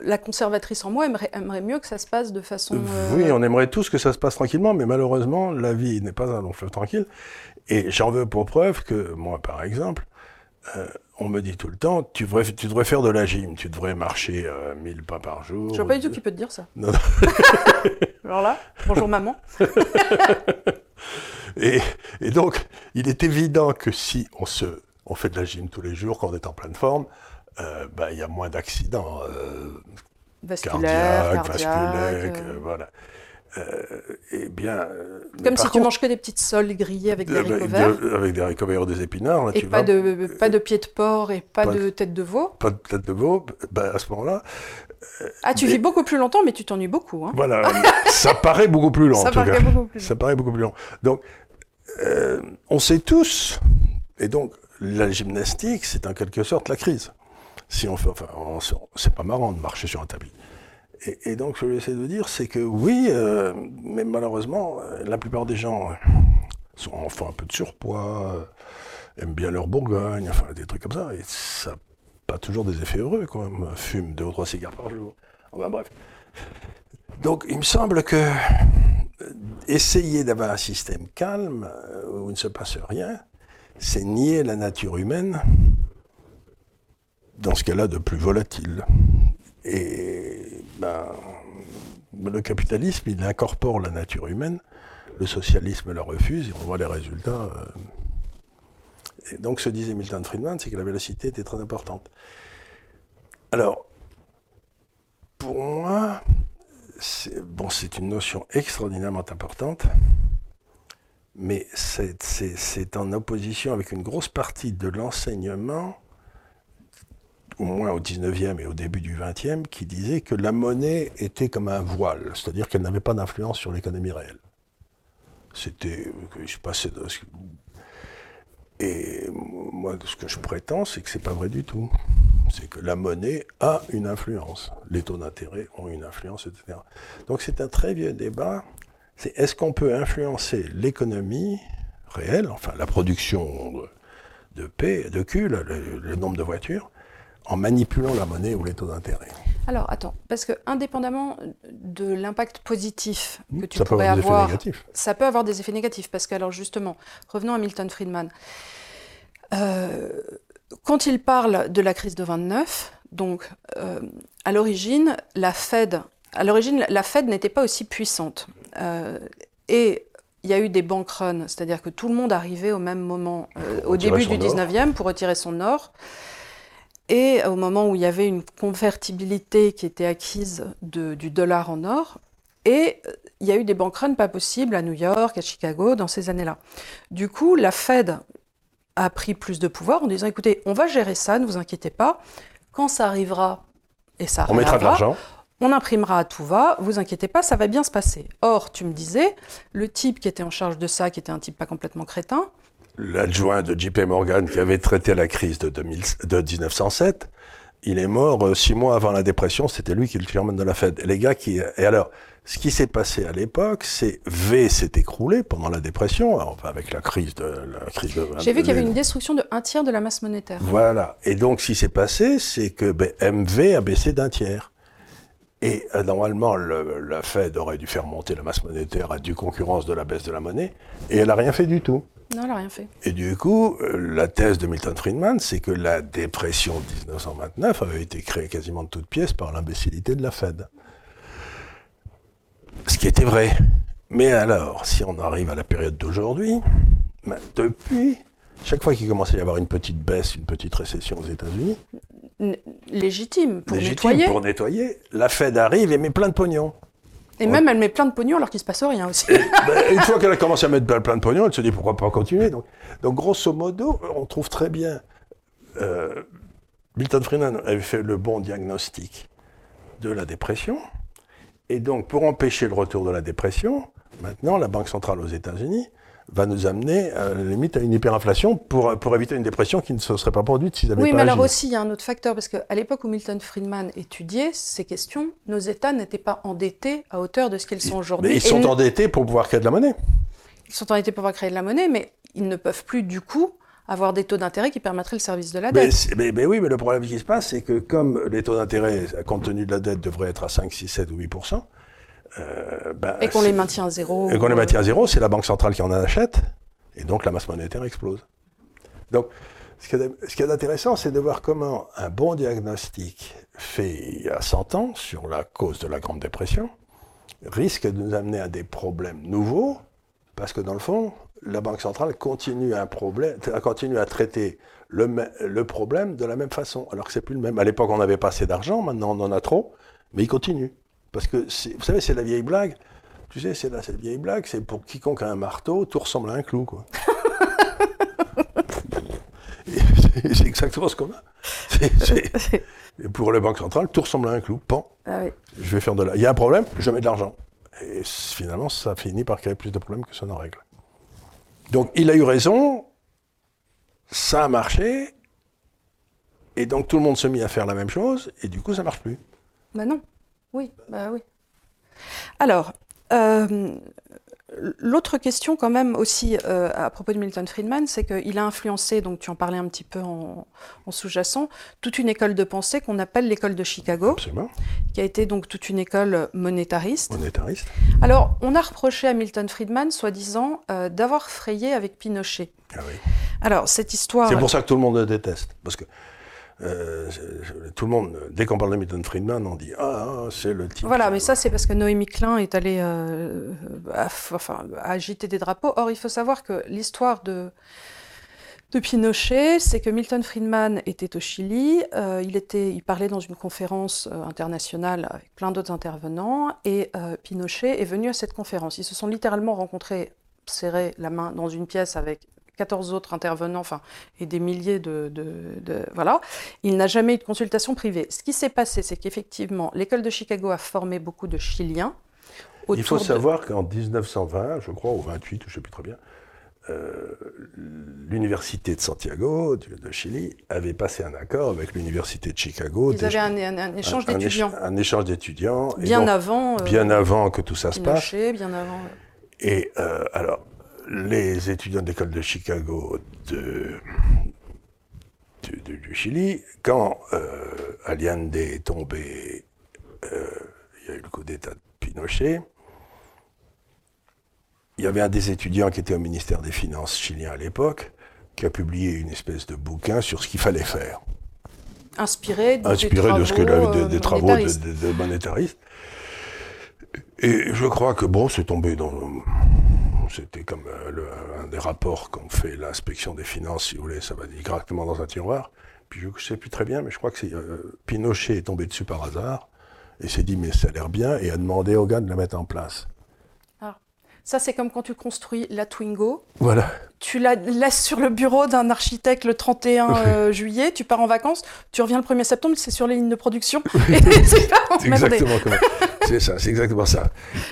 la conservatrice en moi aimerait, aimerait, mieux que ça se passe de façon. Oui, on aimerait tous que ça se passe tranquillement, mais malheureusement, la vie n'est pas un long fleuve tranquille. Et j'en veux pour preuve que moi, par exemple, euh, on me dit tout le temps, tu devrais, tu devrais faire de la gym, tu devrais marcher 1000 euh, pas par jour. Je vois pas du tout qui peut te dire ça. Non, Alors là, bonjour maman. et, donc, il est évident que si on, se, on fait de la gym tous les jours, quand on est en pleine forme, euh, bah, il y a moins d'accidents. vasculaires, voilà. Euh, eh bien. Euh, Comme si tu manges que des petites soles grillées avec des haricots verts. avec des haricots verts ou des épinards. et pas, de, pas de pied de porc et pas, de tête de veau. Pas de tête de veau, ben, à ce moment-là. Euh, ah, tu vis beaucoup plus longtemps, mais tu t'ennuies beaucoup. Hein. Voilà, ça paraît beaucoup plus long. Ça, paraît Beaucoup plus ça paraît beaucoup plus long. Donc, on sait tous, et donc la gymnastique, c'est en quelque sorte la crise. Si on fait, enfin, c'est pas marrant de marcher sur un tapis. Et, donc, ce que j'essaie de dire, c'est que oui, euh, mais malheureusement, euh, la plupart des gens euh, sont enfin un peu de surpoids, aiment bien leur Bourgogne, enfin des trucs comme ça, et ça n'a pas toujours des effets heureux quand même. Fume deux ou trois cigares par jour. Enfin bref. Donc, il me semble que essayer d'avoir un système calme où il ne se passe rien, c'est nier la nature humaine dans ce a de plus volatile. Et ben, le capitalisme, il incorpore la nature humaine, le socialisme la refuse, et on voit les résultats. Euh. Et donc, ce disait Milton Friedman, c'est que la vélocité était très importante. Alors, pour moi, c'est une notion extraordinairement importante, mais c'est en opposition avec une grosse partie de l'enseignement au moins au 19e et au début du 20e, qui disait que la monnaie était comme un voile, c'est-à-dire qu'elle n'avait pas d'influence sur l'économie réelle. C'était. Je. Et moi, ce que je prétends, c'est que c'est pas vrai du tout. C'est que la monnaie a une influence. Les taux d'intérêt ont une influence, etc. Donc c'est un très vieux débat. C'est est-ce qu'on peut influencer l'économie réelle, enfin la production de paix, de cul, le nombre de voitures, en manipulant la monnaie ou les taux d'intérêt. Alors attends, parce que indépendamment de l'impact positif que tu pourrais avoir, ça peut avoir des effets négatifs. Parce que alors justement, revenons à Milton Friedman. Euh, quand il parle de la crise de 29, donc euh, à l'origine, la Fed, à l'origine, la Fed n'était pas aussi puissante. Euh, et il y a eu des bank runs, c'est-à-dire que tout le monde arrivait au même moment, au début du 19e, pour retirer son or. Et au moment où il y avait une convertibilité qui était acquise du dollar en or, et euh, il y a eu des bank pas possibles à New York, à Chicago, dans ces années-là. Du coup, la Fed a pris plus de pouvoir en disant écoutez, on va gérer ça, ne vous inquiétez pas. Quand ça arrivera, et ça on mettra de l'argent. On imprimera à tout va, vous inquiétez pas, ça va bien se passer. Or, tu me disais, le type qui était en charge de ça, qui était un type pas complètement crétin, l'adjoint de JP Morgan qui avait traité la crise de, 1907, il est mort euh, six mois avant la dépression, c'était lui qui est le chairman de la Fed. Et les gars qui... Et alors, ce qui s'est passé à l'époque, c'est V s'est écroulé pendant la dépression, enfin avec la crise de la crise de. J'ai vu qu'il y avait une destruction de un tiers de la masse monétaire. Voilà. Et donc, ce qui s'est passé, c'est que ben, MV a baissé d'un tiers. Et euh, normalement, la Fed aurait dû faire monter la masse monétaire à due concurrence de la baisse de la monnaie, et elle n'a rien fait du tout. Non, elle n'a rien fait. Et du coup, euh, la thèse de Milton Friedman, c'est que la dépression de 1929 avait été créée quasiment de toutes pièces par l'imbécilité de la Fed. Ce qui était vrai. Mais alors, si on arrive à la période d'aujourd'hui, ben, depuis, chaque fois qu'il commence à y avoir une petite baisse, une petite récession aux États-Unis, légitime pour nettoyer. pour nettoyer, la Fed arrive et met plein de pognon. Et même, elle met plein de pognon alors qu'il se passe rien aussi. Ben, une fois qu'elle a commencé à mettre plein de pognon, elle se dit pourquoi pas continuer. Donc, donc grosso modo, on trouve très bien. Euh, Milton Friedman avait fait le bon diagnostic de la dépression. Et donc, pour empêcher le retour de la dépression, maintenant, la Banque centrale aux États-Unis va nous amener à la limite à une hyperinflation pour, pour éviter une dépression qui ne se serait pas produite s'ils n'avaient Oui, pas mais agi. alors aussi, il y a un autre facteur, parce qu'à l'époque où Milton Friedman étudiait ces questions, nos États n'étaient pas endettés à hauteur de ce qu'ils sont aujourd'hui. Mais ils sont endettés pour pouvoir créer de la monnaie. Ils sont endettés pour pouvoir créer de la monnaie, mais ils ne peuvent plus, du coup, avoir des taux d'intérêt qui permettraient le service de la Mais, dette. mais- mais oui, mais le problème qui se passe, c'est que comme les taux d'intérêt, compte tenu de la dette, devraient être à 5, 6, 7 ou 8 euh, ben, Et qu'on les maintient à zéro. et qu'on les maintient à zéro, c'est la Banque centrale qui en achète, et donc la masse monétaire explose. Donc, ce qui est, ce qui est intéressant, c'est de voir comment un bon diagnostic fait il y a 100 ans sur la cause de la Grande Dépression risque de nous amener à des problèmes nouveaux, parce que dans le fond, la Banque centrale continue, un problème, continue à traiter le, le problème de la même façon, alors que c'est plus le même. À l'époque, on n'avait pas assez d'argent, maintenant on en a trop, mais il continue. Parce que, vous savez, c'est la vieille blague. Tu sais, c'est la, cette vieille blague, c'est pour quiconque a un marteau, tout ressemble à un clou, quoi. C'est- exactement ce qu'on a. Pour les banques centrales, tout ressemble à un clou. Pan, Ah oui. je vais faire de la. Il y a un problème, je mets de l'argent. Et finalement, ça finit par créer plus de problèmes que ça n'en règle. Donc, il a eu raison, ça a marché, et donc tout le monde se mit à faire la même chose, et du coup, ça marche plus. Bah non. Oui, bah oui. Alors, euh, l'autre question quand même aussi euh, à propos de Milton Friedman, c'est qu'il a influencé, donc tu en parlais un petit peu en, en sous-jacent, toute une école de pensée qu'on appelle l'école de Chicago, Absolument. qui a été donc toute une école monétariste. Monétariste. Alors, on a reproché à Milton Friedman, soi-disant, euh, d'avoir frayé avec Pinochet. Ah oui. Alors, cette histoire... C'est pour ça que tout le monde le déteste. Parce que euh, tout le monde, dès qu'on parle de Milton Friedman, on dit Ah, ah, c'est le type. Voilà, mais ça c'est parce que Noémie Klein est allée euh, à- enfin, à agiter des drapeaux. Or, il faut savoir que l'histoire de, de Pinochet, c'est que Milton Friedman était au Chili, euh, il, était, il parlait dans une conférence euh, internationale avec plein d'autres intervenants, et euh, Pinochet est venu à cette conférence. Ils se sont littéralement rencontrés, serrés la main dans une pièce avec 14 autres intervenants, enfin, et des milliers de, de- de- voilà. Il n'a jamais eu de consultation privée. Ce qui s'est passé, c'est qu'effectivement, l'école de Chicago a formé beaucoup de Chiliens. Il faut de- savoir qu'en 1920, je crois, ou 28, je ne sais plus très bien, euh, l'université de Santiago, de, Chili, avait passé un accord avec l'université de Chicago. Ils avaient un, un- un échange d'étudiants. Un échange d'étudiants. Bien donc, avant. euh, bien avant que tout ça se passe. Bien avant. Et euh, alors, les étudiants de l'école de Chicago de, du, Chili, quand euh, Allende est tombé, euh, il y a eu le coup d'État de Pinochet, il y avait un des étudiants qui était au ministère des Finances chilien à l'époque, qui a publié une espèce de bouquin sur ce qu'il fallait faire Inspiré, des inspiré de ce que travaux, la- de- euh, des travaux de, monétaristes. de- de monétaristes. Et je crois que bon, c'est tombé dans. C'était comme euh, le- un des rapports qu'on fait l'inspection des finances, si vous voulez, ça va directement dans un tiroir. Puis je ne sais plus très bien, mais je crois que c'est euh, Pinochet est tombé dessus par hasard et s'est dit mais ça a l'air bien et a demandé aux gars de la mettre en place. Ça, c'est comme quand tu construis la Twingo. Voilà. Tu la laisses sur le bureau d'un architecte le 31 euh, juillet, tu pars en vacances, tu reviens le 1er septembre, c'est sur les lignes de production. Et c'est pas- exactement comme c'est ça, c'est exactement ça.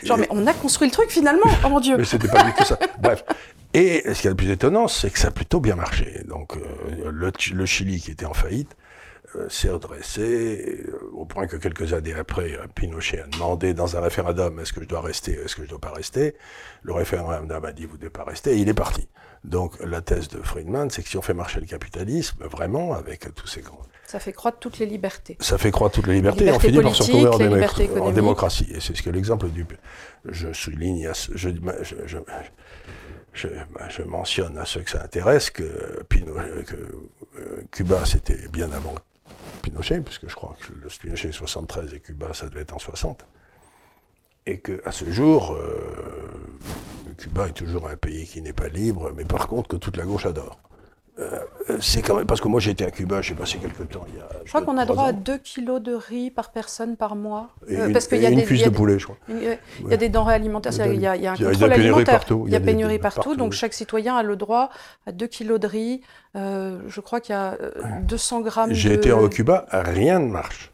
Genre, Et- mais on a construit le truc finalement, oh mon Dieu. Mais c'était pas du tout ça. Bref. Et ce qui est le plus étonnant, c'est que ça a plutôt bien marché. Donc, euh, le, Ch- le Chili, qui était en faillite, s'est redressé, euh, au point que quelques années après, euh, Pinochet a demandé dans un référendum est-ce que je dois rester, est-ce que je dois pas rester? Le référendum a dit vous devez pas rester, et il est parti. Donc, la thèse de Friedman, c'est que si on fait marcher le capitalisme, vraiment, avec tous ces grands Ça fait croître toutes les libertés. ça fait croître toutes les libertés Les et on finit par se retrouver en, libertés en démocratie. Et c'est ce que l'exemple du. Je souligne, à ce- je, je, je, je, je mentionne à ceux que ça intéresse que, Pino- que euh, Cuba, c'était bien avant Pinochet, puisque je crois que le Pinochet est 73 et Cuba, ça devait être en 60. Et qu'à ce jour, euh, Cuba est toujours un pays qui n'est pas libre, mais par contre que toute la gauche adore. Euh, c'est quand même parce que moi j'ai été à Cuba, j'ai passé quelques temps. Il y a, je crois qu'on a droit à 2 kilos de riz par personne par mois. Et une, parce qu'il y a une des, cuisse de poulet, je crois. Il y a des denrées alimentaires, il y a, il y a un contrôle alimentaire. Il y a pénurie partout, donc chaque citoyen a le droit à 2 kilos de riz. Euh, je crois qu'il y a 200 grammes. J'ai été au Cuba, rien ne marche.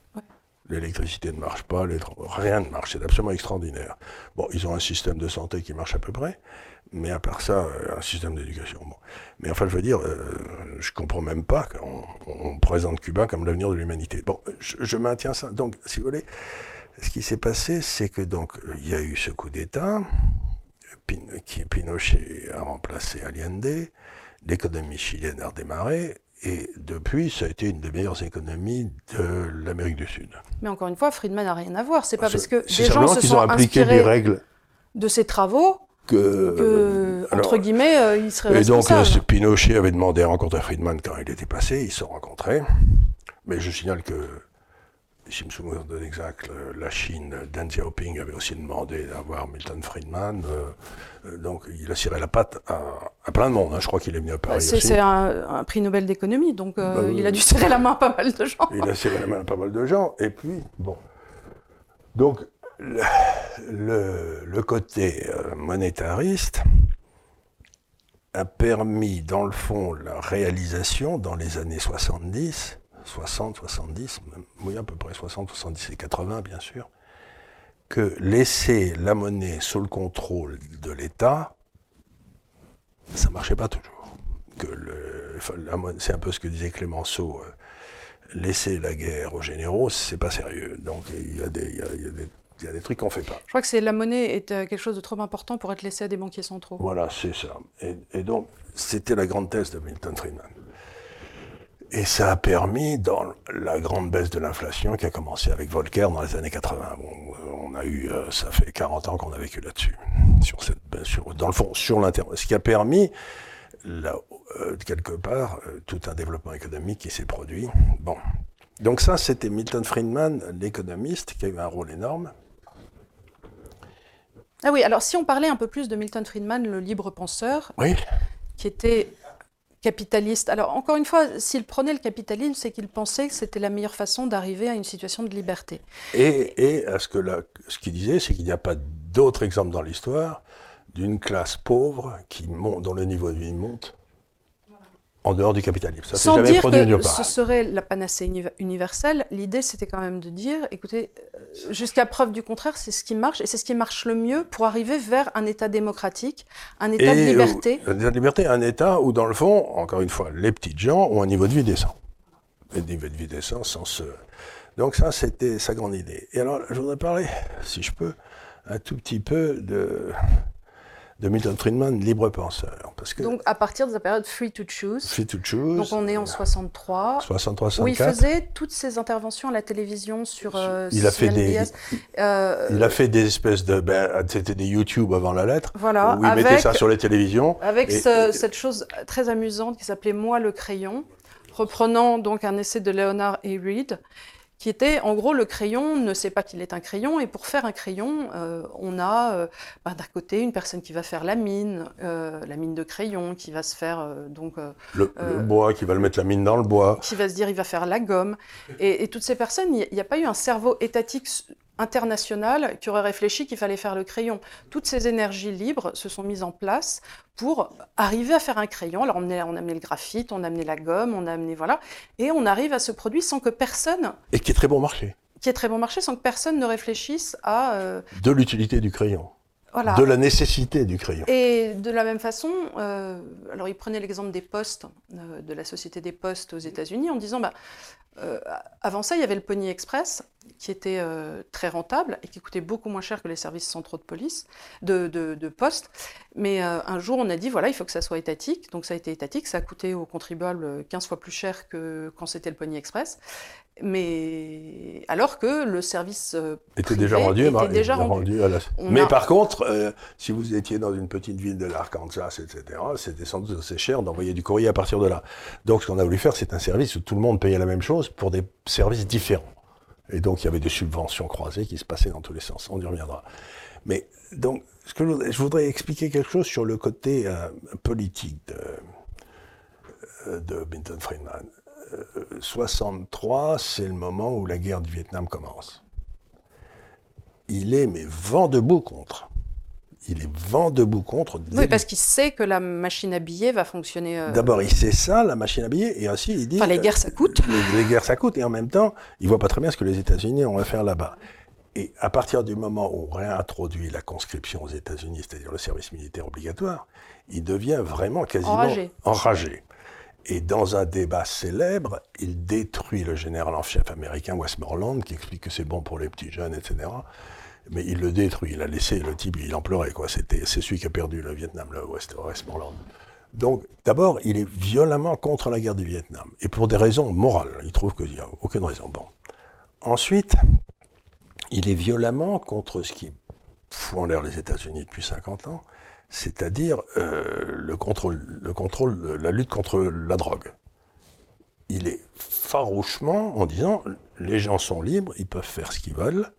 L'électricité ne marche pas, rien ne marche, c'est absolument extraordinaire. Bon, ils ont un système de santé qui marche à peu près, mais à part ça, euh, un système d'éducation. Bon. Mais enfin, je veux dire, euh, je comprends même pas qu'on on présente Cuba comme l'avenir de l'humanité. Bon, je, maintiens ça. Donc, si vous voulez, ce qui s'est passé, c'est que donc il y a eu ce coup d'État, qui Pinochet a remplacé Allende, l'économie chilienne a redémarré, et depuis, ça a été une des meilleures économies de l'Amérique du Sud. Mais encore une fois, Friedman n'a rien à voir. C'est pas parce que des gens se sont ont appliqué des règles de ses travaux que, entre guillemets, euh, il serait Et donc, euh, Pinochet avait demandé à rencontrer Friedman quand il était passé, ils se sont rencontrés. Mais je signale que, si je me souviens de l'exact, la Chine, Deng Xiaoping avait aussi demandé d'avoir Milton Friedman. Euh, donc, il a ciré la patte à, plein de monde. Hein. Je crois qu'il est venu à Paris bah, C'est un, prix Nobel d'économie, donc bah, il a dû serrer la main à pas mal de gens. Il a serré la main à pas mal de gens. Et puis, bon. Donc, le, côté euh, monétariste a permis, dans le fond, la réalisation dans les années 70, 60, 70, oui, à peu près 60, 70 et 80, bien sûr, que laisser la monnaie sous le contrôle de l'État, ça ne marchait pas toujours. C'est un peu ce que disait Clémenceau. Euh, laisser la guerre aux généraux, c'est pas sérieux. Donc il y a des il y a des trucs qu'on ne fait pas. Je crois que c'est la monnaie est euh, quelque chose de trop important pour être laissé à des banquiers centraux. Voilà, c'est ça. Et, donc, c'était la grande thèse de Milton Friedman. Et ça a permis, dans la grande baisse de l'inflation qui a commencé avec Volcker dans les années 80, on a eu, euh, ça fait 40 ans qu'on a vécu là-dessus, sur cette, sur, dans le fond, sur l'internet, ce qui a permis, là, euh, quelque part, tout un développement économique qui s'est produit. Bon, donc ça, c'était Milton Friedman, l'économiste, qui a eu un rôle énorme. Ah oui, alors si on parlait un peu plus de Milton Friedman, le libre penseur, qui était capitaliste. Alors encore une fois, s'il prenait le capitalisme, c'est qu'il pensait que c'était la meilleure façon d'arriver à une situation de liberté. Et, à ce que ce qu'il disait, c'est qu'il n'y a pas d'autre exemple dans l'histoire d'une classe pauvre qui monte, dont le niveau de vie monte en dehors du capitalisme. Ça Sans dire que ce serait la panacée universelle, l'idée c'était quand même de dire, écoutez, euh, jusqu'à preuve du contraire, c'est ce qui marche, et c'est ce qui marche le mieux pour arriver vers un État démocratique, un État de liberté. Un État de liberté, un État où, dans le fond, encore une fois, les petites gens ont un niveau de vie décent. Un niveau de vie décent sans ce... Donc ça, c'était sa grande idée. Et alors, je voudrais parler, si je peux, un tout petit peu de de Milton Friedman, libre penseur. Parce que Donc à partir de la période Free to Choose. Free to Choose. Donc on est en 63. 63, 64. Où il faisait toutes ses interventions à la télévision sur. Euh, il a fait des. Euh, il a fait des espèces de. Ben, C'était des YouTube avant la lettre. Voilà. Où il mettait ça sur les télévisions. Avec cette chose très amusante qui s'appelait Moi le crayon, reprenant donc un essai de Leonard A. Reed qui était en gros le crayon ne sait pas qu'il est un crayon et pour faire un crayon euh, on a euh, bah, d'un côté une personne qui va faire la mine euh, la mine de crayon qui va se faire donc le, bois qui va le mettre la mine dans le bois. qui va se dire il va faire la gomme. Et, et toutes ces personnes il n'y a pas eu un cerveau étatique internationale qui aurait réfléchi qu'il fallait faire le crayon. Toutes ces énergies libres se sont mises en place pour arriver à faire un crayon. Alors on a, on a amené le graphite, on a amené la gomme, on a amené voilà, et on arrive à ce produit sans que personne et qui est très bon marché. Qui est très bon marché sans que personne ne réfléchisse à euh, de l'utilité du crayon. Voilà. De la nécessité du crayon. Et de la même façon, euh, alors il prenait l'exemple des postes, euh, de la société des postes aux États-Unis, en disant bah, avant ça, il y avait le Pony Express, qui était euh, très rentable et qui coûtait beaucoup moins cher que les services centraux de police, de, de, poste. Mais euh, un jour, on a dit, voilà, il faut que ça soit étatique. Donc ça a été étatique, ça a coûté aux contribuables 15 fois plus cher que quand c'était le Pony Express. Mais alors que le service euh, était déjà rendu, était déjà rendu. Mais par contre, si vous étiez dans une petite ville de l'Arkansas, etc., c'était sans doute assez cher d'envoyer du courrier à partir de là. Donc ce qu'on a voulu faire, c'est un service où tout le monde payait la même chose pour des services différents. Et donc, il y avait des subventions croisées qui se passaient dans tous les sens. On y reviendra. Mais donc, ce que je voudrais, expliquer quelque chose sur le côté euh, politique de Binton Friedman. 63, c'est le moment où la guerre du Vietnam commence. Il est mais vent debout contre il est vent debout contre. Oui, parce qu'il sait que la machine à billets va fonctionner. Euh, D'abord, il sait ça, la machine à billets, et ainsi il dit. Enfin, les guerres, ça coûte. Les, guerres, ça coûte, et en même temps, il voit pas très bien ce que les États-Unis ont à faire là-bas. Et à partir du moment où on réintroduit la conscription aux États-Unis, c'est-à-dire le service militaire obligatoire, il devient vraiment quasiment enragé. enragé. Et dans un débat célèbre, il détruit le général en chef américain Westmoreland, qui explique que c'est bon pour les petits jeunes, etc mais il le détruit. Il a laissé le type, il en pleurait. C'était, c'est celui qui a perdu le Vietnam, le West, Westmoreland. Donc, d'abord, il est violemment contre la guerre du Vietnam, et pour des raisons morales. Il trouve qu'il n'y a aucune raison. Bon. Ensuite, il est violemment contre ce qui fout en l'air les États-Unis depuis 50 ans, c'est-à-dire euh, le contrôle, le contrôle, la lutte contre la drogue. Il est farouchement en disant les gens sont libres, ils peuvent faire ce qu'ils veulent,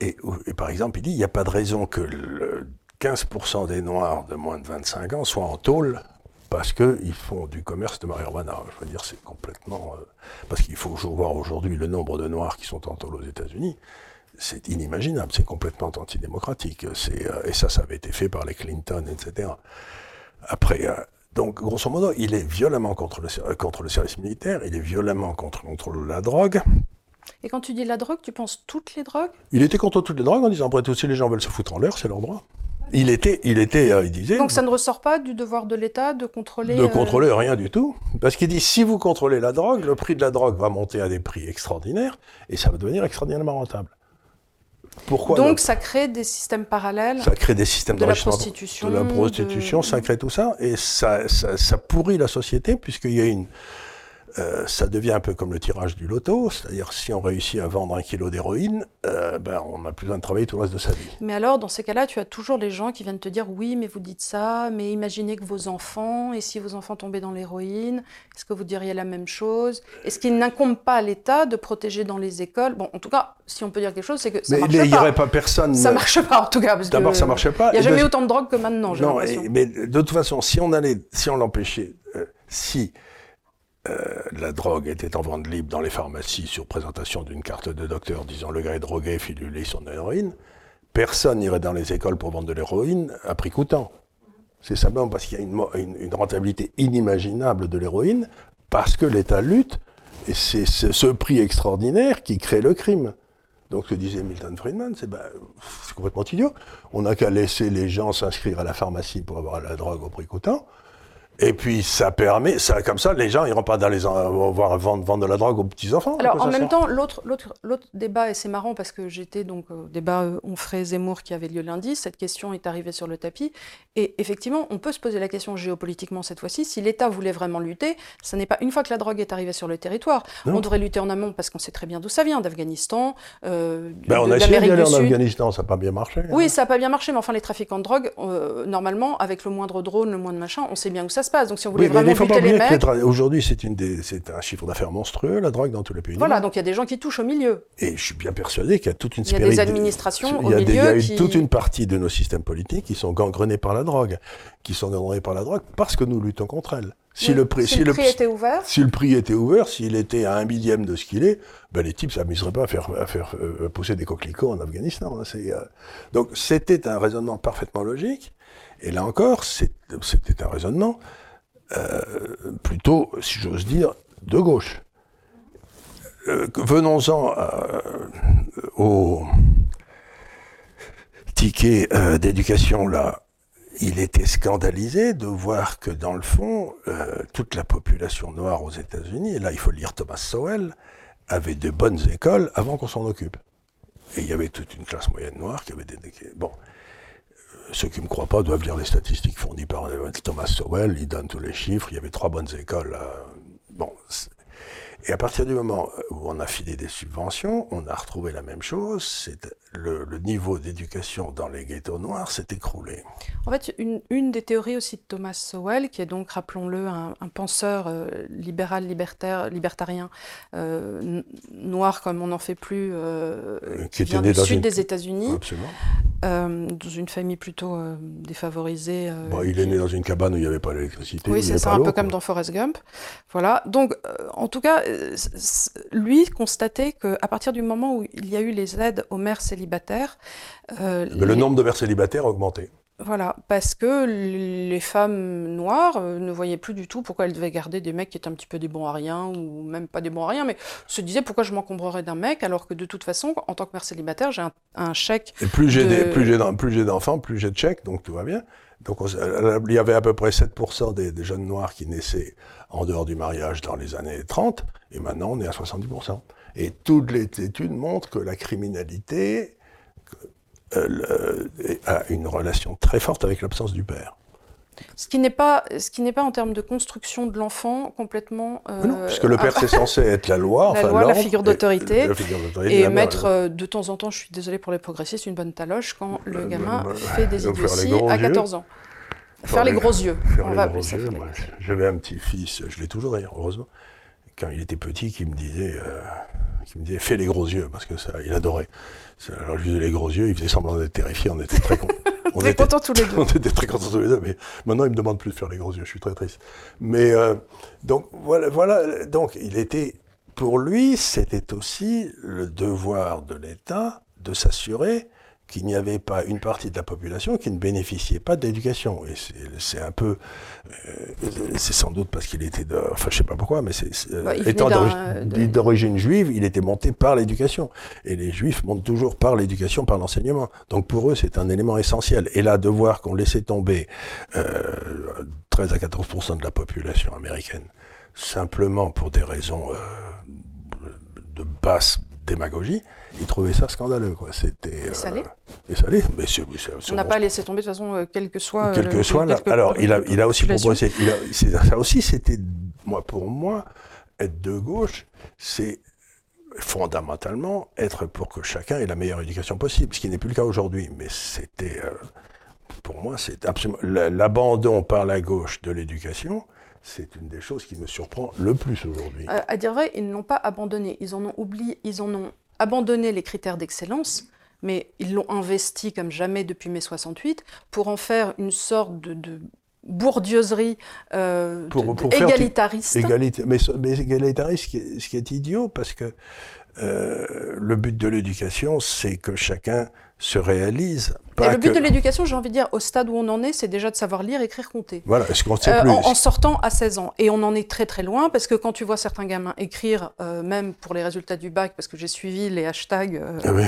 et, par exemple, il dit il n'y a pas de raison que le 15% des Noirs de moins de 25 ans soient en tôle parce qu'ils font du commerce de marijuana. Je veux dire, c'est complètement... Euh, parce qu'il faut voir aujourd'hui le nombre de Noirs qui sont en tôle aux États-Unis. C'est inimaginable, c'est complètement antidémocratique. Euh, et ça, ça avait été fait par les Clinton, etc. Après, euh, donc, grosso modo, il est violemment contre le, contre le service militaire, il est violemment contre le contrôle de la drogue, et quand tu dis la drogue, tu penses toutes les drogues? Il était contre toutes les drogues en disant après tout, si les gens veulent se foutre en l'air, c'est leur droit. Il était, il était, euh, il disait. Donc ça ne ressort pas du devoir de l'État de contrôler. De euh, contrôler rien du tout, parce qu'il dit si vous contrôlez la drogue, le prix de la drogue va monter à des prix extraordinaires et ça va devenir extraordinairement rentable. Pourquoi Donc ça crée des systèmes parallèles. Ça crée des systèmes de la prostitution. De la prostitution, ça crée tout ça et ça, ça, ça pourrit la société puisqu'il y a une euh, ça devient un peu comme le tirage du loto, c'est-à-dire si on réussit à vendre un kilo d'héroïne, euh, ben, on n'a plus besoin de travailler tout le reste de sa vie. Mais alors, dans ces cas-là, tu as toujours les gens qui viennent te dire oui, mais vous dites ça, mais imaginez que vos enfants, et si vos enfants tombaient dans l'héroïne, est-ce que vous diriez la même chose? Est-ce qu'il n'incombe pas à l'État de protéger dans les écoles? Bon, en tout cas, si on peut dire quelque chose, c'est que ça mais marche il pas. n'y aurait pas personne. Ça marche pas en tout cas. D'abord, ça marchait pas. Il n'y a jamais autant de drogue que maintenant. Non, mais de toute façon, si on allait, si on l'empêchait, euh, si euh, la drogue était en vente libre dans les pharmacies sur présentation d'une carte de docteur disant le gars est drogué, filulé son héroïne. Personne n'irait dans les écoles pour vendre de l'héroïne à prix coûtant. C'est simplement parce qu'il y a une, rentabilité inimaginable de l'héroïne, parce que l'État lutte, et c'est ce prix extraordinaire qui crée le crime. Donc ce que disait Milton Friedman, c'est ben, complètement idiot. On n'a qu'à laisser les gens s'inscrire à la pharmacie pour avoir la drogue au prix coûtant. Et puis ça permet, ça comme ça, les gens iront pas dans les voir vendre, vendre de la drogue aux petits enfants. Alors en même temps, l'autre l'autre l'autre débat et c'est marrant parce que j'étais donc au débat euh, Onfray Zemmour qui avait lieu lundi. Cette question est arrivée sur le tapis et effectivement, on peut se poser la question géopolitiquement cette fois-ci si l'État voulait vraiment lutter. Ce n'est pas une fois que la drogue est arrivée sur le territoire. On devrait lutter en amont parce qu'on sait très bien d'où ça vient, d'Afghanistan. Euh, ben, on a essayé d'aller en Afghanistan, ça n'a pas bien marché. Hein. Oui, ça n'a pas bien marché, mais enfin les trafiquants de drogue, euh, normalement, avec le moindre drone, le moindre machin, on sait bien où ça se passe. Donc si on voulait vraiment buter les mecs... Aujourd'hui, c'est un chiffre d'affaires monstrueux, la drogue dans tous les pays. Voilà, donc il y a des gens qui touchent au milieu. Et je suis bien persuadé qu'il y a toute une Il y a des administrations au milieu Il y a qui... toute une partie de nos systèmes politiques qui sont gangrenés par la drogue, qui sont gangrenés par la drogue parce que nous luttons contre elle. Si, le prix, si, le prix était ouvert Si le prix était ouvert, s'il était à un millième de ce qu'il est, ben les types s'amuseraient pas à faire, à faire euh, pousser des coquelicots en Afghanistan. Hein, euh, Donc c'était un raisonnement parfaitement logique. Et là encore, c'était un raisonnement euh, plutôt, si j'ose dire, de gauche. Euh, venons-en euh, au ticket d'éducation, là. Il était scandalisé de voir que, dans le fond, toute la population noire aux États-Unis, et là il faut lire Thomas Sowell, avait de bonnes écoles avant qu'on s'en occupe. Et il y avait toute une classe moyenne noire qui avait des... Bon, ceux qui ne me croient pas doivent lire les statistiques fournies par euh, Thomas Sowell. Il donne tous les chiffres. Il y avait trois bonnes écoles. Euh, et à partir du moment où on a filé des subventions, on a retrouvé la même chose. C'est le, niveau d'éducation dans les ghettos noirs s'est écroulé. En fait, une, des théories aussi de Thomas Sowell, qui est donc, rappelons-le, un, penseur euh, libéral, libertaire, libertarien, noir comme on n'en fait plus, qui, vient du sud des États-Unis, euh, dans une famille plutôt euh, défavorisée. euh, Bon, il est né dans une cabane où il n'y avait pas d'électricité. oui, c'est ça, un peu comme dans Forrest Gump. Voilà. Donc, euh, en tout cas, euh, lui constatait qu'à partir du moment où il y a eu les aides aux mères célibataires, euh, Mais le nombre de mères célibataires a augmenté. voilà, parce que les femmes noires euh, ne voyaient plus du tout pourquoi elles devaient garder des mecs qui étaient un petit peu des bons à rien, ou même pas des bons à rien, mais se disaient pourquoi je m'encombrerais d'un mec, alors que de toute façon, en tant que mère célibataire, j'ai un, un chèque. Et plus j'ai de- d'enfants, plus j'ai de chèques, donc tout va bien. Donc on euh, il y avait à peu près 7% des, des jeunes noirs qui naissaient en dehors du mariage dans les années 30, et maintenant on est à 70%. Et toutes les études montrent que la criminalité euh, a une relation très forte avec l'absence du père. Ce qui n'est pas, ce qui n'est pas en termes de construction de l'enfant complètement. euh, non, puisque le père c'est censé être la loi, La enfin loi, la figure et- d'autorité, la figure d'autorité, Et mère, mettre euh, de temps en temps, je suis désolée pour les progressistes, une bonne taloche quand le Euh, gamin bah, fait des idioties à yeux. 14 ans. Faire les gros yeux. Faire On les va gros yeux, moi. J'avais un petit-fils, je l'ai toujours d'ailleurs, heureusement, quand il était petit, qui me disait, euh, qui me disait, fais les gros yeux, parce que ça, il adorait. Alors je lui faisais les gros yeux, il faisait semblant d'être terrifié, on était très contents. On Très était- contents tous les deux. On était très contents tous les deux, mais maintenant il me demande plus de faire les gros yeux, je suis très triste. Mais euh, donc voilà, voilà, donc il était, pour lui, c'était aussi le devoir de l'État de s'assurer qu'il n'y avait pas une partie de la population qui ne bénéficiait pas d'éducation. Et c'est- un peu, euh, c'est sans doute parce qu'il était, de, enfin je sais pas pourquoi, mais c'est, étant d'un- d'origine- de- juive, il était monté par l'éducation. Et les juifs montent toujours par l'éducation, par l'enseignement. Donc pour eux, c'est un élément essentiel. Et là, de voir qu'on laissait tomber euh, 13 à 14% de la population américaine, simplement pour des raisons euh, de basse démagogie, ils trouvaient ça scandaleux. Quoi. C'était, Et ça l'est Et ça l'est. Mais c'est, c'est- c'est On n'a bon. pas laissé tomber de toute façon, euh, quel que soit. euh, Quel que le- soit là. Alors, il a, il a aussi proposé. il a- c'est- ça aussi, c'était. Moi, pour moi, être de gauche, c'est fondamentalement être pour que chacun ait la meilleure éducation possible, ce qui n'est plus le cas aujourd'hui. Mais c'était. euh, pour moi, c'est absolument. la- L'abandon par la gauche de l'éducation, c'est une des choses qui me surprend le plus aujourd'hui. Euh, à dire vrai, ils ne l'ont pas abandonné. Ils en ont oublié, ils en ont abandonné les critères d'excellence, mais ils l'ont investi comme jamais depuis mai 68 pour en faire une sorte de, de bourdieuserie euh, Pour- de- pour de- faire- égalitariste. Mais, mais égalitariste, ce qui est, ce qui est idiot, parce que euh, le but de l'éducation, c'est que chacun se réalise. Et le but que- de l'éducation, j'ai envie de dire, au stade où on en est, c'est déjà de savoir lire, écrire, compter. Voilà, est-ce qu'on sait Euh, plus en, en sortant à 16 ans. Et on en est très très loin parce que quand tu vois certains gamins écrire, euh, même pour les résultats du bac, parce que j'ai suivi les hashtags euh, Ah oui.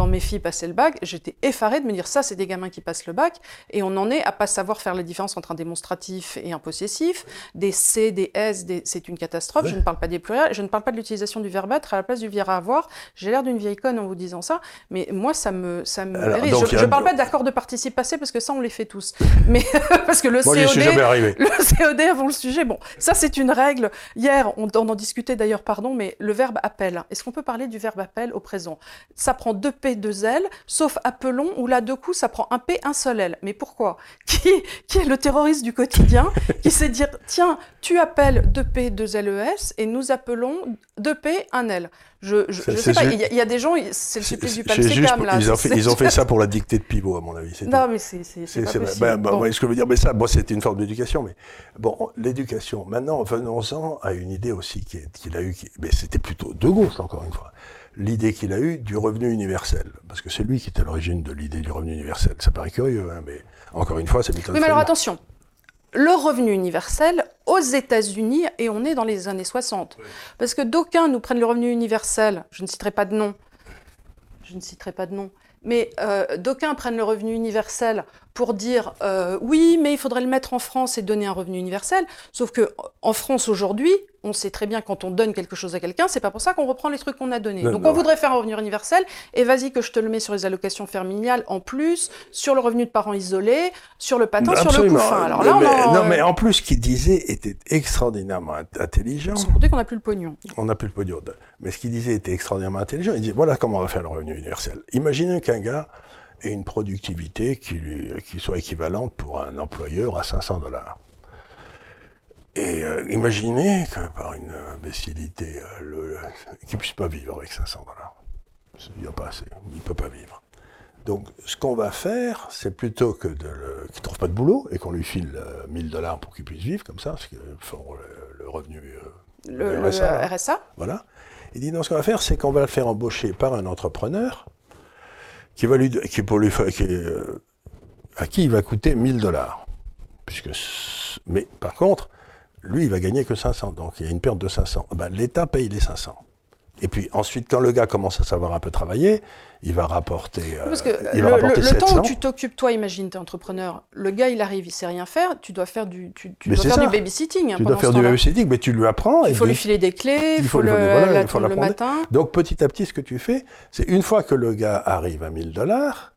Quand mes filles passaient le bac, j'étais effarée de me dire ça, c'est des gamins qui passent le bac. Et on en est à pas savoir faire la différence entre un démonstratif et un possessif. Des C, des S, des- c'est une catastrophe. Je ne parle pas des pluriels, je ne parle pas de l'utilisation du verbe être à la place du verbe avoir. J'ai l'air d'une vieille conne en vous disant ça, mais moi ça me, ça me Alors, hérisse. donc, Je ne parle pas d'accord de participe passé parce que ça on les fait tous. Mais parce que le Moi, COD, le COD avant le sujet, bon, ça c'est une règle. Hier, on, on en discutait d'ailleurs, pardon, mais le verbe appel. Est-ce qu'on peut parler du verbe appel au présent? Ça prend deux P, deux L, sauf appelons, où là, deux coups, ça prend un P, un seul L. Mais pourquoi? Qui, qui est le terroriste du quotidien qui sait dire, tiens, tu appelles deux P, deux LES, et nous appelons deux P, un L je, je, sais pas, il y, a- il y a des gens, c'est le supplice du pour- là. ils, ont fait, ils ont fait ça pour la dictée de pivot, à mon avis. tout. Non, mais c'est c'est- pas possible. Ben, ben, Bon. ce que je veux dire, mais ça, bon, c'était une forme d'éducation. Mais bon, l'éducation. Maintenant, venons-en à une idée aussi qui qu'il a eue, qui- mais c'était plutôt de gauche, encore une fois. L'idée qu'il a eue du revenu universel. Parce que c'est lui qui était à l'origine de l'idée du revenu universel. Ça paraît curieux, hein, mais encore une fois, c'est Milton Oui, mais alors attention, le revenu universel aux États-Unis, et on est dans les années 60. Parce que d'aucuns nous prennent le revenu universel, je ne citerai pas de nom, je ne citerai pas de nom, mais euh, d'aucuns prennent le revenu universel pour dire euh, oui, mais il faudrait le mettre en France et donner un revenu universel. Sauf que en France aujourd'hui, on sait très bien quand on donne quelque chose à quelqu'un, c'est pas pour ça qu'on reprend les trucs qu'on a donnés. Non, Donc non. on voudrait faire un revenu universel et vas-y que je te le mets sur les allocations familiales en plus, sur le revenu de parents isolés, sur le patin, sur le Absolument. couffin. Alors là, on mais, en- non, mais en plus, ce qu'il disait était extraordinairement int- intelligent. sans compter qu'on n'a plus le pognon. On n'a plus le pognon. Mais ce qu'il disait était extraordinairement intelligent. Il disait voilà comment on va faire le revenu universel. Imaginez qu'un gars ait une productivité qui, lui- qui soit équivalente pour un employeur à 500 dollars. Et euh, imaginez que par une imbécilité, euh, qu'il ne puisse pas vivre avec 500 dollars. Il n'y a pas assez. Il ne peut pas vivre. Donc, ce qu'on va faire, c'est plutôt que de le, qu'il trouve pas de boulot et qu'on lui file euh, 1000 dollars pour qu'il puisse vivre comme ça, parce qu'ils font le, le revenu. euh, Le, le RSA. voilà. Il dit non, ce qu'on va faire, c'est qu'on va le faire embaucher par un entrepreneur qui va lui, qui pour lui, qui, euh, à qui il va coûter 1000 dollars. Puisque, mais par contre, lui, il va gagner que 500. Donc il y a une perte de 500. Ben, L'État paye les 500. Et puis ensuite, quand le gars commence à savoir un peu travailler, il va rapporter, euh, Parce que il le, va rapporter le- le temps 700. où tu t'occupes, toi, imagine, t'es entrepreneur, le gars, il arrive, il sait rien faire, tu dois faire du, tu, tu dois faire ça. du babysitting. hein, tu dois faire du babysitting, mais tu lui apprends. Il faut lui filer des clés, il faut, le, voilà, il faut l'attendre le matin. Donc petit à petit, ce que tu fais, c'est une fois que le gars arrive à 1000 dollars,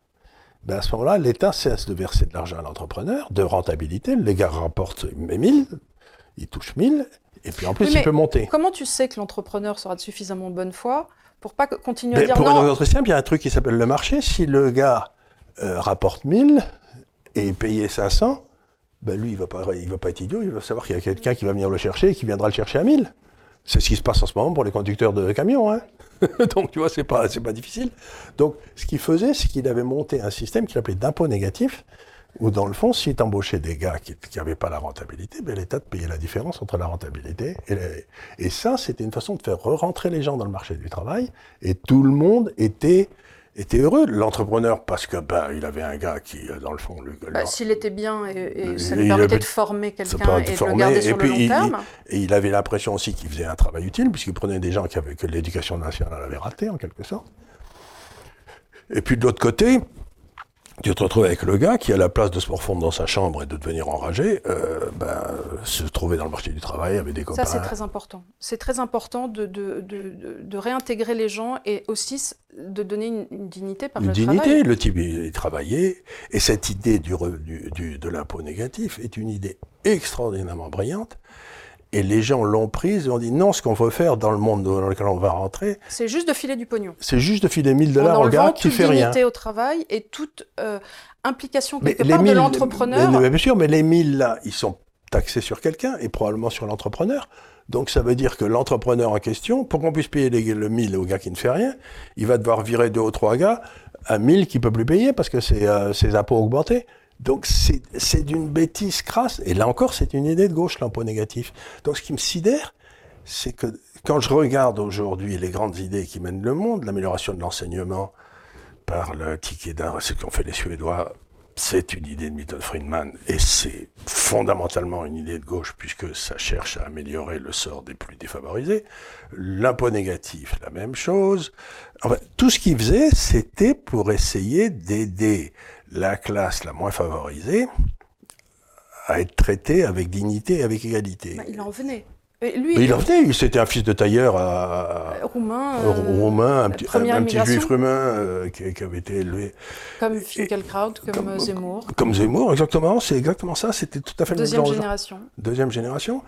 ben à ce moment-là, l'État cesse de verser de l'argent à l'entrepreneur, de rentabilité. Le gars rapporte 1000, il touche 1000, et puis en plus, Oui, il peut monter. Comment tu sais que l'entrepreneur sera de suffisamment bonne foi pour pas continuer à dire pour non un autre simple, il y a un truc qui s'appelle le marché. Si le gars euh, rapporte 1000 et est payé 500, ben lui, il va pas, il va pas être idiot. Il va savoir qu'il y a quelqu'un qui va venir le chercher et qui viendra le chercher à 1000. C'est ce qui se passe en ce moment pour les conducteurs de camions. Hein. Donc, tu vois, c'est pas, c'est pas difficile. Donc, ce qu'il faisait, c'est qu'il avait monté un système qu'il appelait d'impôt négatif, où dans le fond, si tu embauchais des gars qui n'avaient pas la rentabilité, ben, l'État te payait la différence entre la rentabilité et, les- et ça, c'était une façon de faire re-rentrer les gens dans le marché du travail, et tout le monde était était heureux, l'entrepreneur, parce que ben, il avait un gars qui, euh, dans le fond, le, Bah, S'il était bien et, et ça lui permettait avait- de former quelqu'un et de le garder et sur puis le long il- terme. Et il avait l'impression aussi qu'il faisait un travail utile, puisqu'il prenait des gens qui avaient, que l'éducation nationale avait raté, en quelque sorte. Et puis de l'autre côté, tu te retrouves avec le gars qui, à la place de se morfondre dans sa chambre et de devenir enragé, euh, ben, se trouvait dans le marché du travail avec des copains. Ça, c'est très important. C'est très important de, de, de, réintégrer les gens et aussi de donner une, une dignité par Une le dignité, travail. le type il, il travaillait, et cette idée du- du- de l'impôt négatif est une idée extraordinairement brillante, et les gens l'ont prise et ont dit non, ce qu'on veut faire dans le monde dans lequel on va rentrer, C'est juste de filer du pognon. c'est juste de filer 1000 en dollars au gars qui fait rien. au travail et toute euh, implication Mais quelque part de 1000 l'entrepreneur. mais- mais bien sûr, mais les 1000 là, ils sont taxés sur quelqu'un et probablement sur l'entrepreneur. Donc ça veut dire que l'entrepreneur en question, pour qu'on puisse payer les- le 1000 au gars qui ne fait rien, il va devoir virer deux ou trois gars à 1000 qui ne peut plus payer parce que c'est euh, ses impôts ont augmenté. Donc c'est d'une bêtise crasse. Et là encore, c'est une idée de gauche, l'impôt négatif. Donc ce qui me sidère, c'est que quand je regarde aujourd'hui les grandes idées qui mènent le monde, l'amélioration de l'enseignement par le ticket d'un, ce qu'ont fait les Suédois, c'est une idée de Milton Friedman et c'est fondamentalement une idée de gauche puisque ça cherche à améliorer le sort des plus défavorisés. L'impôt négatif, la même chose. Enfin, tout ce qu'il faisait, c'était pour essayer d'aider la classe la moins favorisée à être traitée avec dignité et avec égalité. Bah, il en venait. Lui, Mais il en venait, c'était un fils de tailleur à, roumain, un euh, roumain, un petit, un, première un petit immigration. juif roumain euh, qui, qui avait été élevé comme Finkelkraut, comme, comme- euh, Zemmour. comme Zemmour, exactement, c'est exactement ça, c'était tout à fait le même Deuxième génération. Deuxième génération.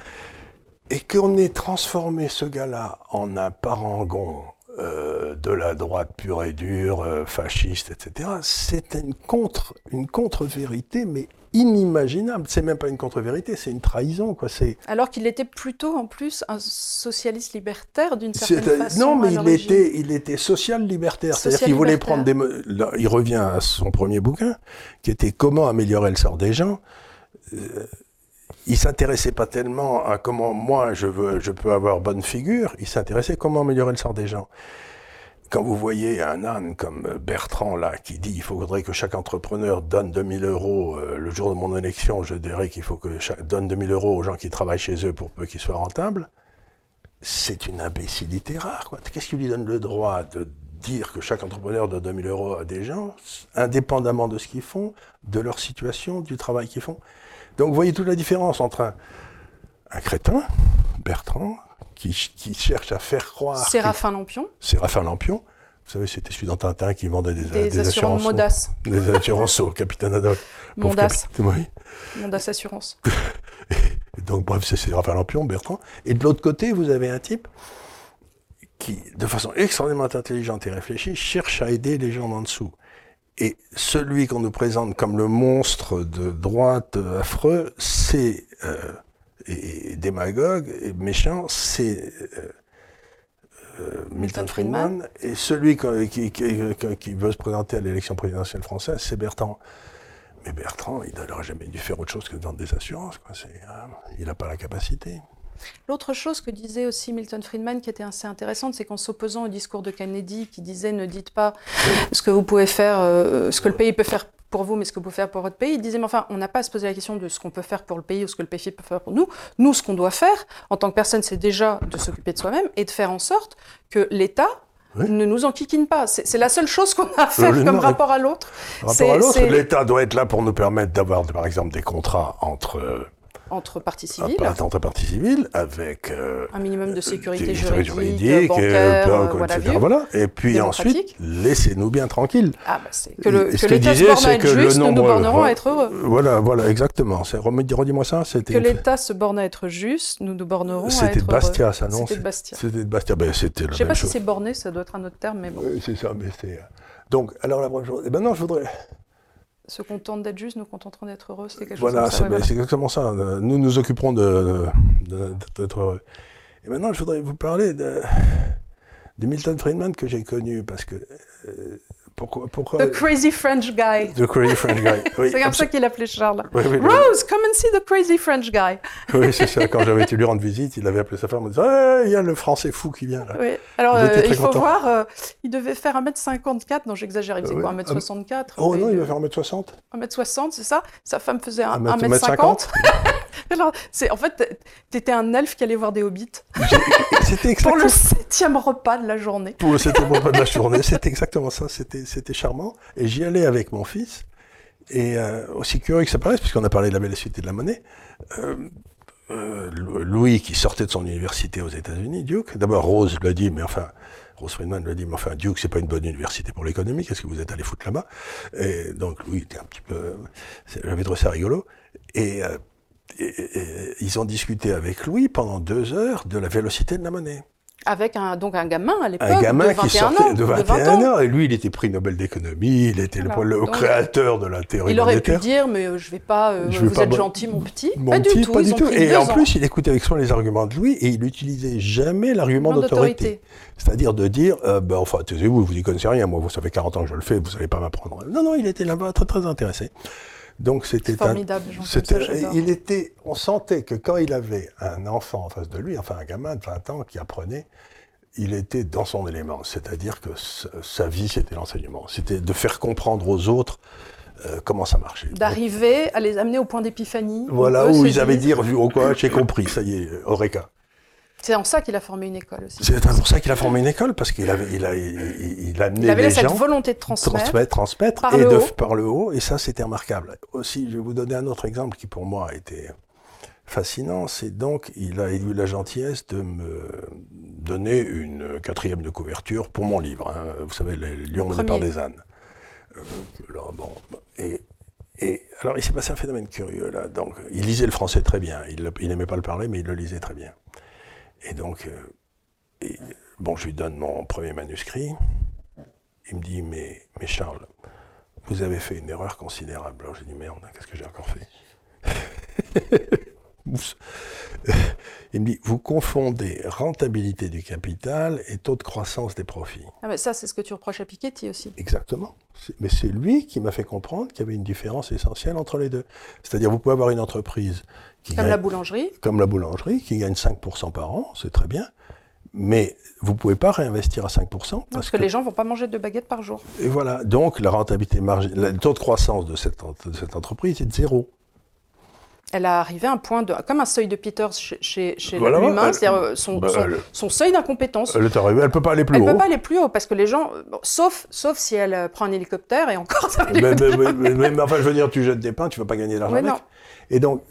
Et qu'on ait transformé ce gars-là en un parangon euh, de la droite pure et dure, euh, fasciste, etc., c'est une contre, une contre-vérité, mais inimaginable. C'est même pas une contre-vérité, c'est une trahison, quoi. C'est, Alors qu'il était plutôt en plus un socialiste libertaire d'une certaine façon. non, mais il était, il était social-libertaire. C'est-à-dire qu'il voulait prendre des. là, il revient à son premier bouquin, qui était Comment améliorer le sort des gens. Euh, il s'intéressait pas tellement à comment moi je peux avoir bonne figure. Il s'intéressait à comment améliorer le sort des gens. Quand vous voyez un âne comme Bertrand là qui dit il faudrait que chaque entrepreneur donne 2000 euros euh, le jour de mon élection, je dirais qu'il faut que chaque donne 2000 euros aux gens qui travaillent chez eux pour peu qu'ils soient rentables c'est une imbécilité rare. Qu'est-ce qui lui donne le droit de dire que chaque entrepreneur donne 2000 euros à des gens, indépendamment de ce qu'ils font, de leur situation, du travail qu'ils font? Donc vous voyez toute la différence entre un, un crétin, Bertrand, qui, qui cherche à faire croire... Séraphin Lampion, Séraphin Lampion. Vous savez, c'était celui dans Tintin qui vendait des, des, assurances au- Modas. Des assurances au capitaine Haddock. Mondas, oui. Mondas Assurance. Et donc, bref, c'est Séraphin Lampion, Bertrand. Et de l'autre côté, vous avez un type qui, de façon extrêmement intelligente et réfléchie, cherche à aider les gens en dessous. Et celui qu'on nous présente comme le monstre de droite euh, affreux, c'est euh, et, et démagogue et méchant, c'est euh, Milton Friedman, et celui qui, qui, veut se présenter à l'élection présidentielle française, c'est Bertrand. Mais Bertrand, il n'aurait jamais dû faire autre chose que vendre des assurances. Quoi. il n'a pas la capacité. L'autre chose que disait aussi Milton Friedman, qui était assez intéressante, c'est qu'en s'opposant au discours de Kennedy, qui disait ne dites pas ce que vous pouvez faire, euh, ce que le pays peut faire pour vous, mais ce que vous pouvez faire pour votre pays, il disait mais enfin, on n'a pas à se poser la question de ce qu'on peut faire pour le pays ou ce que le pays peut faire pour nous. Nous, ce qu'on doit faire en tant que personne, c'est déjà de s'occuper de soi-même et de faire en sorte que l'État ne nous enquiquine pas. C'est la seule chose qu'on a à faire comme rapport à l'autre. Rapport à l'autre, l'État doit être là pour nous permettre d'avoir, par exemple, des contrats entre euh, entre parties civiles. Entre parties civiles, avec euh, un minimum de sécurité juridique, juridique bancaire, euh, voilà, voilà, Et puis ensuite, laissez-nous bien tranquilles. Ah, bah que l'État se borne à être juste, nous nous bornerons à être heureux. Voilà, voilà, exactement. Redis-moi ça. Que l'État se borne à être juste, nous nous bornerons à être heureux. C'était de Bastia, ça, non? C'était de Bastia. C'était de Bastia. Ben, c'était Je ne sais pas si c'est borné, ça doit être un autre terme, mais bon. c'est ça, mais c'est... Donc, alors la prochaine chose... Et maintenant, je voudrais se contentent d'être juste, nous contenterons d'être heureux. C'est quelque chose voilà, c'est ben, exactement ça. Nous nous occuperons d'être de, heureux. Et maintenant, je voudrais vous parler de, de Milton Friedman que j'ai connu parce que euh, pourquoi, pourquoi The crazy French guy. The crazy French guy. Oui, c'est comme ça qu'il appelait Charles. Rose, come and see the crazy French guy. oui, c'est ça. Quand j'avais été lui rendre visite, il avait appelé sa femme en disant ah, il y a le français fou qui vient là. Oui. Alors, euh, il faut voir, euh, il devait faire 1m54. Non, j'exagère, il faisait quoi 1m64 Oh non, il devait faire 1m60. 1m60, c'est ça? Sa femme faisait 1m50. Alors, c'est, en fait, t'étais un elfe qui allait voir des hobbits. C'était exactement... Pour le septième repas de la journée. Pour le septième repas de la journée, c'était exactement ça. C'était, c'était charmant. Et j'y allais avec mon fils. Et euh, aussi curieux que ça paraisse, puisqu'on a parlé de la belle suite et de la monnaie, euh, euh, Louis, qui sortait de son université aux États-Unis, Duke, d'abord Rose l'a dit, mais enfin, Rose Friedman l'a dit, mais enfin, Duke, c'est pas une bonne université pour l'économie, qu'est-ce que vous êtes allé foutre là-bas? Et donc, Louis était un petit peu, j'avais trouvé ça rigolo. Et, et, ils ont discuté avec Louis pendant deux heures de la vélocité de la monnaie. Avec un, donc un gamin à l'époque. Un gamin qui sortait de 21 ans. Et lui, il était prix Nobel d'économie, il était le, créateur de la théorie Il aurait pu dire, mais euh, je vais pas, euh, je vous êtes gentil, mon petit. pas du tout. Pas du tout. Et en plus, il écoutait avec soin les arguments de Louis et il n'utilisait jamais l'argument d'autorité. C'est-à-dire de dire, euh, ben, enfin, taisez-vous, vous n'y connaissez rien, moi, vous savez 40 ans que je le fais, vous savez pas m'apprendre. Non, non, il était là-bas très, très intéressé. Donc c'était formidable. Un, il était, on sentait que quand il avait un enfant en face de lui, enfin un gamin de 20 ans qui apprenait, il était dans son élément. C'est-à-dire que sa vie c'était l'enseignement. C'était de faire comprendre aux autres euh, comment ça marchait. D'arriver à les amener au point d'épiphanie. Voilà, où ils avaient dit, oh quoi, j'ai compris, ça y est, Eureka. C'est en ça qu'il a formé une école aussi. C'est pour ça qu'il a formé une école, parce qu'il avait, il a, il, a amené il avait cette volonté de transmettre, transmettre, transmettre par et le de, haut. par le haut, et ça c'était remarquable. Aussi, je vais vous donner un autre exemple qui pour moi a été fascinant, c'est donc il a eu la gentillesse de me donner une quatrième de couverture pour mon livre. Hein. Vous savez, les Lions de par des ânes. Euh, bon, et, et alors il s'est passé un phénomène curieux là. Donc il lisait le français très bien. Il n'aimait pas le parler, mais il le lisait très bien. Et donc, euh, bon, je lui donne mon premier manuscrit. Il me dit, mais, mais Charles, vous avez fait une erreur considérable. Alors j'ai dit, merde, qu'est-ce que j'ai encore fait? Il me dit, vous confondez rentabilité du capital et taux de croissance des profits. Ah mais ça, c'est ce que tu reproches à Piketty aussi. Exactement. Mais c'est lui qui m'a fait comprendre qu'il y avait une différence essentielle entre les deux. C'est-à-dire, vous pouvez avoir une entreprise comme la boulangerie Comme la boulangerie, qui gagne 5% par an, c'est très bien. Mais vous ne pouvez pas réinvestir à 5%. Parce, que, les gens ne vont pas manger deux baguettes par jour. Et voilà. Donc, la rentabilité marginale, le taux de croissance de cette, de cette entreprise est de zéro. Elle a arrivé à un point de, comme un seuil de Peters chez, chez, l'humain, c'est-à-dire euh, son, bah, son, seuil d'incompétence. Elle est arrivée, elle peut pas aller plus haut. Elle peut pas aller plus haut parce que les gens, sauf, sauf si elle euh, prend un hélicoptère et encore. Ça mais, mais, mais, enfin, je veux dire, tu jettes des pains, tu vas pas gagner d'argent avec. Et donc,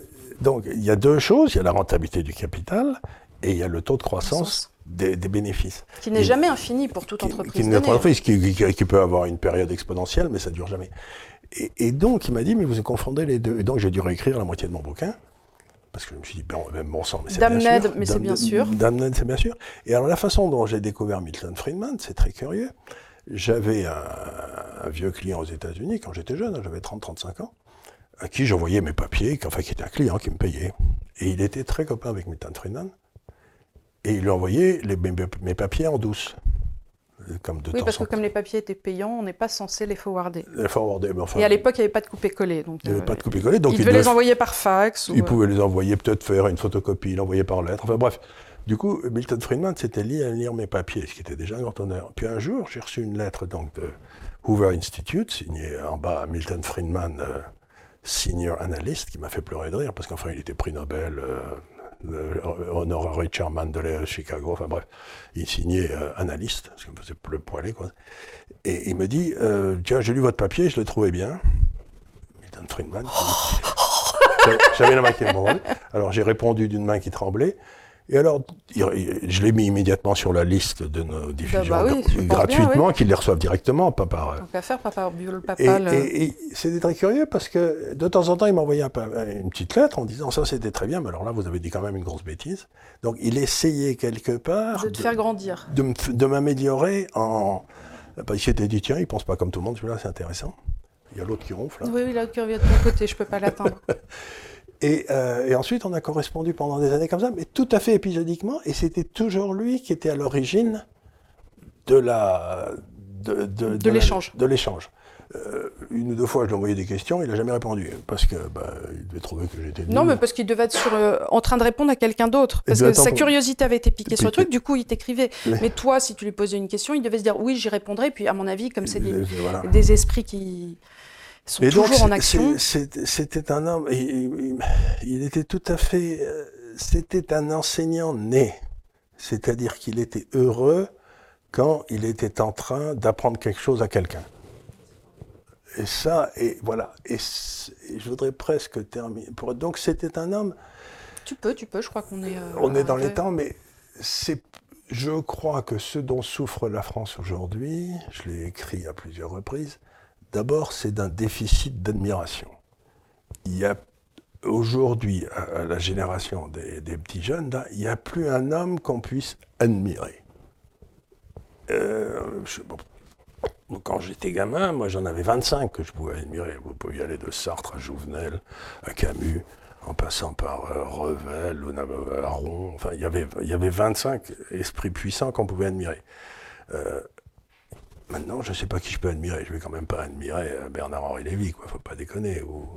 donc, il y a deux choses. Il y a la rentabilité du capital et il y a le taux de croissance des, bénéfices. Qui n'est jamais infini pour toute entreprise. Qui, n'est entreprise, qui, peut avoir une période exponentielle, mais ça ne dure jamais. Et, donc, il m'a dit, mais vous confondez les deux. Et donc, j'ai dû réécrire la moitié de mon bouquin. Parce que je me suis dit, ben, même bon sang, mais c'est bien sûr. mais c'est bien sûr. Damned, c'est bien sûr. Et alors, la façon dont j'ai découvert Milton Friedman, c'est très curieux. J'avais un, un, vieux client aux États-Unis quand j'étais jeune, j'avais 30-35 ans à qui j'envoyais mes papiers, enfin qui était un client qui me payait. Et il était très copain avec Milton Friedman. Et il lui les, mes, mes papiers en douce. Comme de Oui, temps parce que comme les papiers étaient payants, on n'est pas censé les forwarder. Les forwarder, mais enfin, Et à l'époque, il n'y avait pas de coupé-collé. Donc, il n'y avait euh, pas de copier-coller. Donc il il devait devait les envoyer par fax. ou, Il euh, pouvait les envoyer, peut-être faire une photocopie, l'envoyer par lettre. Enfin bref. Du coup, Milton Friedman s'était lié à lire mes papiers, ce qui était déjà un grand honneur. Puis un jour, j'ai reçu une lettre donc, de Hoover Institute, signée en bas Milton Friedman, euh, senior analyst, qui m'a fait pleurer de rire, parce qu'enfin, il était prix Nobel, euh, le honorary chairman de l'EA Chicago, enfin bref, il signait euh, analyste, ce qui me faisait le poiler, quoi. Et il me dit, euh, tiens, j'ai lu votre papier, je l'ai trouvé bien. Milton Friedman. J'avais la main qui tremblait. Alors j'ai répondu d'une main qui tremblait. Et alors, je l'ai mis immédiatement sur la liste de nos diffusions bah oui, pense bien, gratuitement, qu'ils les reçoivent directement, pas par. Donc à faire, papa, biole, Et, papa. le- et- et c'était très curieux parce que de temps en temps, il m'envoyait un une petite lettre en disant ça c'était très bien, mais alors là vous avez dit quand même une grosse bêtise. Donc il essayait quelque part de te faire grandir. de m'améliorer en. Bah, il s'était dit tiens, il pense pas comme tout le monde, celui-là c'est intéressant. Il y a l'autre qui ronfle. là. Oui, oui, là, qui revient de ton côté, je peux pas l'atteindre. Et, euh, et ensuite, on a correspondu pendant des années comme ça, mais tout à fait épisodiquement, et c'était toujours lui qui était à l'origine de la de, de, De la- l'échange. De l'échange. Euh, une ou deux fois, je lui ai envoyé des questions, il n'a jamais répondu, parce que bah, il devait trouver que j'étais Non, mais parce qu'il devait être sur, euh, en train de répondre à quelqu'un d'autre. Parce que sa curiosité avait été piquée sur le truc, du coup, il t'écrivait. Mais- Mais toi, si tu lui posais une question, il devait se dire oui, j'y répondrai. Puis, à mon avis, comme c'est des, Voilà. des esprits qui sont Et donc, toujours en action. c'était un homme, il, était tout à fait, euh, c'était un enseignant né. C'est-à-dire qu'il était heureux quand il était en train d'apprendre quelque chose à quelqu'un. Et ça, et voilà. Et, je voudrais presque terminer. Pour, donc, c'était un homme, Tu peux, tu peux, je crois qu'on est. euh, on est dans les temps, mais c'est, je crois que ce dont souffre la France aujourd'hui, je l'ai écrit à plusieurs reprises, d'abord c'est d'un déficit d'admiration. Il y a aujourd'hui, à, la génération des, petits jeunes, il n'y a plus un homme qu'on puisse admirer. Euh, quand j'étais gamin, moi j'en avais 25 que je pouvais admirer. Vous pouvez aller de Sartre à Jouvenel, à Camus, en passant par euh, Revel, ou Aron. Enfin, il y avait, il y avait 25 esprits puissants qu'on pouvait admirer. Euh, maintenant, je ne sais pas qui je peux admirer. Je vais quand même pas admirer euh, Bernard-Henri Lévy, quoi. Faut pas déconner. ou-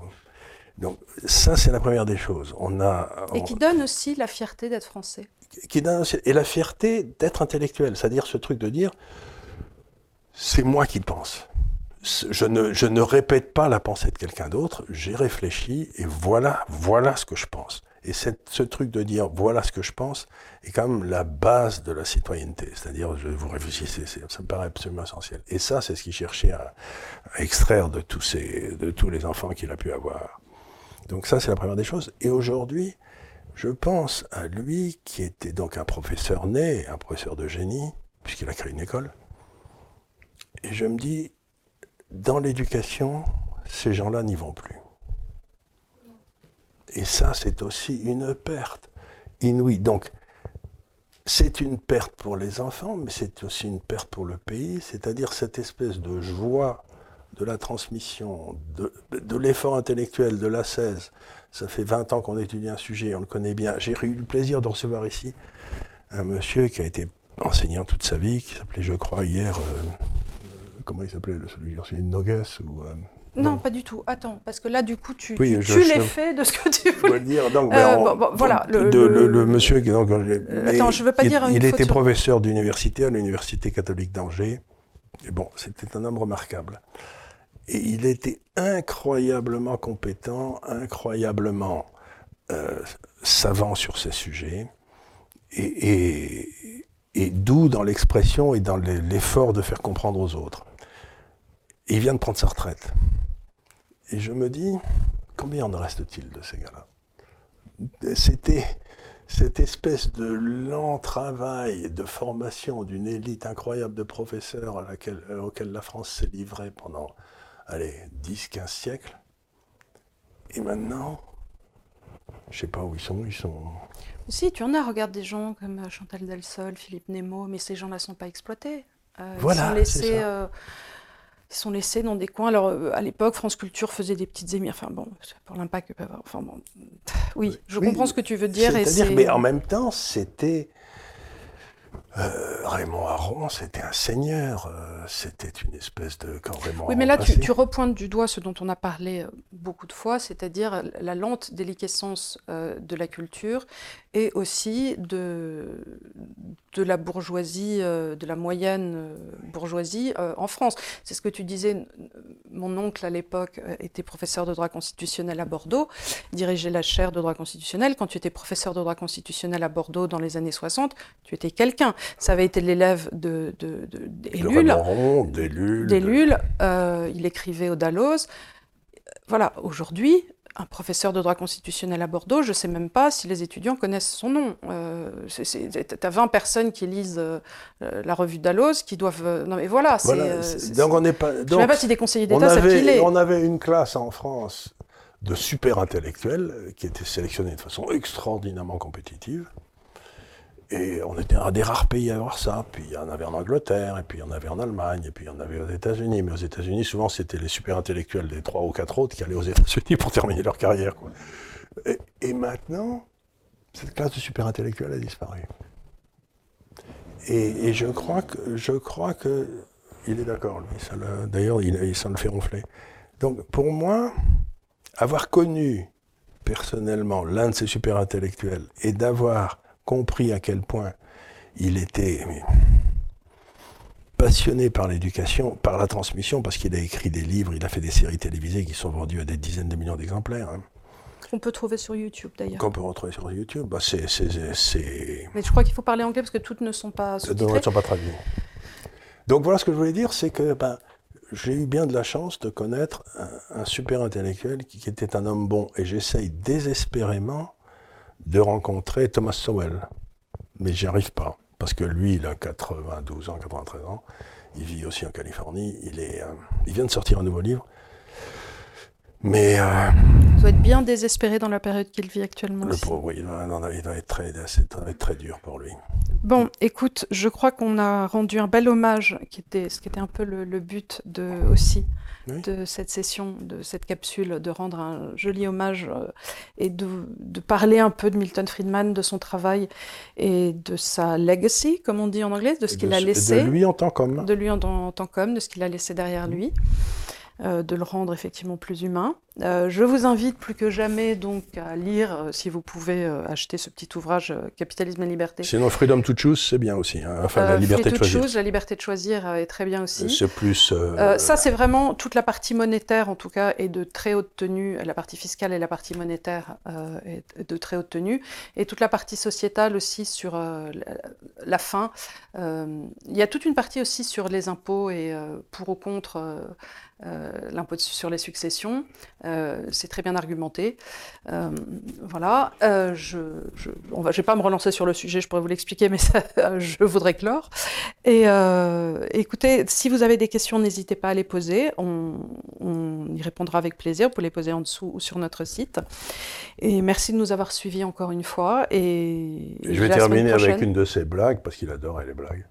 Donc, ça, c'est la première des choses. On a, Et qui donne aussi la fierté d'être français. qui donne aussi- et la fierté d'être intellectuel, c'est-à-dire ce truc de dire c'est moi qui pense. Je ne, je ne répète pas la pensée de quelqu'un d'autre, j'ai réfléchi et voilà, voilà ce que je pense. Et ce truc de dire voilà ce que je pense est quand même la base de la citoyenneté. C'est-à-dire, vous réfléchissez, ça me paraît absolument essentiel. Et ça, c'est ce qu'il cherchait à, extraire de tous, de tous les enfants qu'il a pu avoir. Donc ça, c'est la première des choses. Et aujourd'hui, je pense à lui qui était donc un professeur né, un professeur de génie, puisqu'il a créé une école. Et je me dis, dans l'éducation, ces gens-là n'y vont plus. Et ça, c'est aussi une perte inouïe. Donc, c'est une perte pour les enfants, mais c'est aussi une perte pour le pays, c'est-à-dire cette espèce de joie de la transmission, de, l'effort intellectuel, de la 16. Ça fait 20 ans qu'on étudie un sujet, on le connaît bien. J'ai eu le plaisir de recevoir ici un monsieur qui a été enseignant toute sa vie, qui s'appelait, je crois, hier, euh, comment il s'appelait, celui qui enseignait Nogues ou... euh, Non, pas du tout. Attends, parce que là, du coup, tu, Oui, tu je- l'effet de ce que tu voulais. dire. Donc, Euh, on- bon, bon, voilà, le- de- le, le- le monsieur qui donc, Euh, attends, je veux pas il, dire une il était sur- professeur d'université à l'université catholique d'Angers. Et bon, c'était un homme remarquable. Et il était incroyablement compétent, incroyablement euh, savant sur ces sujets, et, et, et doux dans l'expression et dans l'e- l'effort de faire comprendre aux autres. Et il vient de prendre sa retraite. Et je me dis, combien en reste-t-il de ces gars-là? C'était cette espèce de lent travail de formation d'une élite incroyable de professeurs à laquelle, euh, auquel la France s'est livrée pendant, allez, 10-15 siècles. Et maintenant, je sais pas où ils sont, ils sont... Si, tu en as, regarde des gens comme euh, Chantal Delsol, Philippe Nemo, mais ces gens-là ne sont pas exploités. Euh, Voilà, ils sont c'est laissés, sont laissés dans des coins. Alors, euh, à l'époque, France Culture faisait des petites émissions. Enfin, bon, pour l'impact que peuvent avoir. Enfin, bon. Oui, je Oui, comprends ce que tu veux dire. C'est-à-dire, mais en même temps, c'était... Euh, Raymond Aron, c'était un seigneur, euh, c'était une espèce de... Quand Raymond oui, mais là, tu, tu, repointes du doigt ce dont on a parlé beaucoup de fois, c'est-à-dire la lente déliquescence de la culture et aussi de, de la bourgeoisie, de la moyenne bourgeoisie en France. C'est ce que tu disais, mon oncle à l'époque était professeur de droit constitutionnel à Bordeaux, dirigeait la chaire de droit constitutionnel. Quand tu étais professeur de droit constitutionnel à Bordeaux dans les années 60, tu étais quelqu'un. Ça avait été l'élève de, de, d'Ellul. Euh, il écrivait au Dalloz. Voilà, aujourd'hui, un professeur de droit constitutionnel à Bordeaux, je ne sais même pas si les étudiants connaissent son nom. Euh, tu as 20 personnes qui lisent euh, la revue Dalloz, qui doivent... non mais voilà, c'est... donc on n'est pas... je ne sais même pas si des conseillers d'État savent qui il est. On avait une classe en France de super intellectuels qui étaient sélectionnés de façon extraordinairement compétitive. Et on était un des rares pays à avoir ça. Puis il y en avait en Angleterre, et puis il y en avait en Allemagne, et puis il y en avait aux États-Unis. Mais aux États-Unis, souvent, c'était les super intellectuels des trois ou quatre autres qui allaient aux États-Unis pour terminer leur carrière. Et, maintenant, cette classe de super intellectuels a disparu. Et, je crois que, je crois que, il est d'accord, lui. D'ailleurs, il, il, ça le fait ronfler. Donc, pour moi, avoir connu personnellement l'un de ces super intellectuels et d'avoir compris à quel point il était passionné par l'éducation, par la transmission, parce qu'il a écrit des livres, il a fait des séries télévisées qui sont vendues à des dizaines de millions d'exemplaires. Hein. Qu'on peut trouver sur YouTube d'ailleurs. Qu'on peut retrouver sur YouTube. Bah, c'est, Mais je crois qu'il faut parler anglais parce que toutes ne sont pas sous-titrées. ne sont pas traduites. Donc voilà ce que je voulais dire, c'est que ben, j'ai eu bien de la chance de connaître un, super intellectuel qui, qui, était un homme bon. Et j'essaye désespérément de rencontrer Thomas Sowell. Mais j'y arrive pas, parce que lui, il a 92 ans, 93 ans, il vit aussi en Californie, il, est, euh, il vient de sortir un nouveau livre. Mais. Euh, il doit être bien désespéré dans la période qu'il vit actuellement. Le pauvre, oui, il doit, être très, être très dur pour lui. Bon, écoute, je crois qu'on a rendu un bel hommage, qui était, ce qui était un peu le, le but de, aussi de cette session, de cette capsule, de rendre un joli hommage euh, et de, parler un peu de Milton Friedman, de son travail et de sa legacy, comme on dit en anglais, de ce qu'il a laissé. De lui en tant qu'homme. De lui en, en tant qu'homme, de ce qu'il a laissé derrière lui. Euh, de le rendre effectivement plus humain. Euh, je vous invite plus que jamais donc à lire, euh, si vous pouvez acheter ce petit ouvrage Capitalisme et liberté. Sinon, Freedom to Choose, c'est bien aussi. Hein. Enfin, la liberté de choisir. Choose, la liberté de choisir est très bien aussi. C'est plus. ça, c'est vraiment toute la partie monétaire, en tout cas, est de très haute tenue. La partie fiscale et la partie monétaire est de très haute tenue, et toute la partie sociétale aussi sur la, fin. Il y a toute une partie aussi sur les impôts et pour ou contre euh, l'impôt sur les successions. Euh, c'est très bien argumenté. Euh, voilà. je ne vais pas me relancer sur le sujet, je pourrais vous l'expliquer, mais je voudrais clore. Et écoutez, si vous avez des questions, n'hésitez pas à les poser. On, y répondra avec plaisir. Vous pouvez les poser en dessous ou sur notre site. Et merci de nous avoir suivis encore une fois. Et, je vais terminer avec une de ces blagues, parce qu'il adorait les blagues.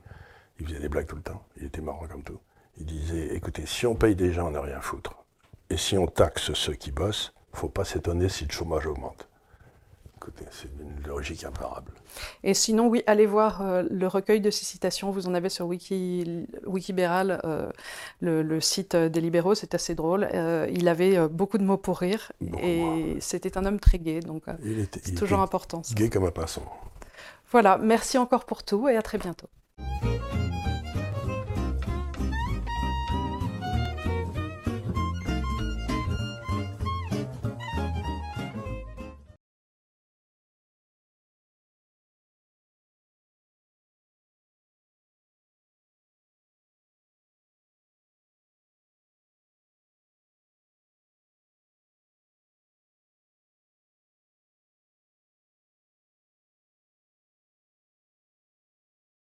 Il faisait des blagues tout le temps. Il était marrant comme tout. Il disait, écoutez, si on paye des gens, on n'a rien foutre. Et si on taxe ceux qui bossent, il ne faut pas s'étonner si le chômage augmente. Écoutez, c'est une logique imparable. Et sinon, oui, allez voir euh, le recueil de ces citations. Vous en avez sur Wiki, Wikibéral, euh, le, site des libéraux. C'est assez drôle. Euh, il avait beaucoup de mots pour rire. et c'était un homme très gai. Donc, c'est toujours important. Gai comme un passant. Voilà. Merci encore pour tout et à très bientôt.